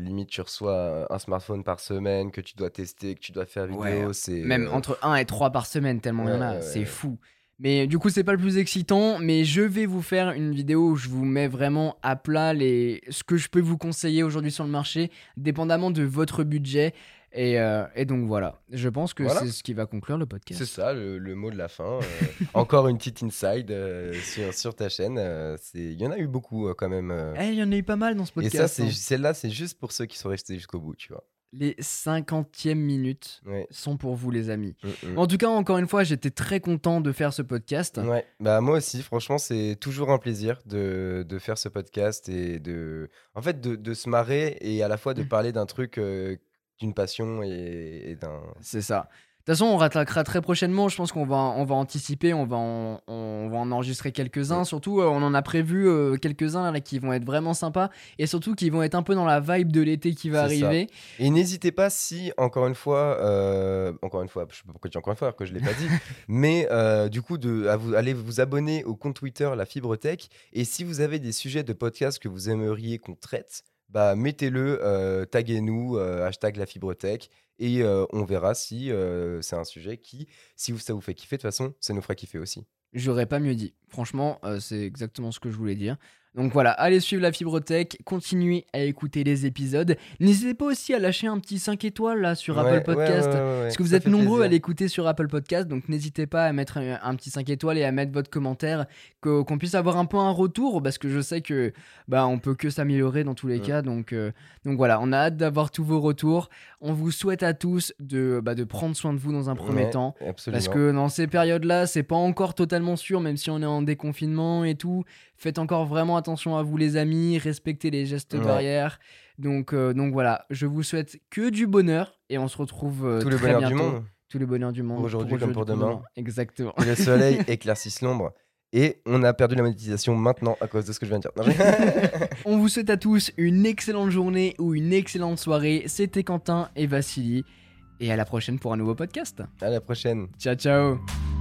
limite, tu reçois un smartphone par semaine que tu dois tester, que tu dois faire vidéo. Ouais, c'est Même entre 1 et 3 par semaine, tellement il y en a, Ouais, ouais, c'est ouais. fou. Mais du coup, c'est pas le plus excitant, mais je vais vous faire une vidéo où je vous mets vraiment à plat les... ce que je peux vous conseiller aujourd'hui sur le marché, dépendamment de votre budget. Et, euh, et donc voilà, je pense que Voilà. c'est ce qui va conclure le C'est podcast. ça, le, le mot de la fin. euh, encore une petite inside euh, sur, sur ta chaîne. euh, c'est- Il y en a eu beaucoup euh, quand même. euh. Eh, il y en a eu pas mal dans ce Et podcast. ça, c'est hein. celle-là, c'est juste pour ceux qui sont restés jusqu'au bout, tu vois. Les 50e minutes Ouais. sont pour vous, les amis. Mm, mm. En tout cas, encore une fois, j'étais très content de faire ce podcast. Ouais, bah moi aussi, franchement, c'est toujours un plaisir de, de faire ce podcast et de, en fait, de, de se marrer et à la fois de Mm. parler d'un truc, euh, d'une passion et, et d'un. C'est ça. De toute façon, on rattaquera très prochainement. Je pense qu'on va, on va anticiper, on va en, on va en enregistrer quelques-uns. Ouais. Surtout, euh, on en a prévu euh, quelques-uns là, qui vont être vraiment sympas et surtout qui vont être un peu dans la vibe de l'été qui va ça. arriver. Et n'hésitez pas si, encore une fois, euh, encore une fois, je sais pas pourquoi tu dis encore une fois que je l'ai pas dit, mais euh, du coup, de, à vous, allez vous abonner au compte Twitter La Fibre Tech. Et si vous avez des sujets de podcast que vous aimeriez qu'on traite, bah mettez-le, euh, taguez-nous, euh, hashtag La Fibre Tech. Et euh, on verra si c'est un sujet qui, si ça vous fait kiffer, de toute façon, ça nous fera kiffer aussi. J'aurais pas mieux dit. Franchement, c'est exactement ce que je voulais dire. Donc voilà, allez suivre la Fibrotech, continuez à écouter les épisodes. N'hésitez pas aussi à lâcher un petit 5 étoiles là sur Ouais, Apple Podcast. ouais, ouais, ouais, Parce que vous êtes nombreux à l'écouter sur Apple Podcast, donc n'hésitez pas à mettre un, un petit 5 étoiles et à mettre votre commentaire, qu'on puisse avoir un peu un retour, parce que je sais que bah on peut que s'améliorer dans tous les cas. Donc, euh, donc voilà, on a hâte d'avoir tous vos retours. On vous souhaite à tous de, bah, de prendre soin de vous dans un premier temps. Absolument. Parce que dans ces périodes-là, c'est pas encore totalement sûr, même si on est en déconfinement et tout. Faites encore vraiment attention à vous, les amis. Respectez les gestes Ouais. barrières. Donc, euh, donc voilà, je vous souhaite que du bonheur et on se retrouve euh, Tout le très bonheur du monde. Tout le bonheur du monde. Aujourd'hui comme pour demain. Exactement. Et le soleil éclaircisse l'ombre. Et on a perdu la monétisation maintenant à cause de ce que je viens de dire. Non, on vous souhaite à tous une excellente journée ou une excellente soirée. C'était Quentin et Vassili. Et à la prochaine pour un nouveau podcast. à la prochaine. Ciao, ciao.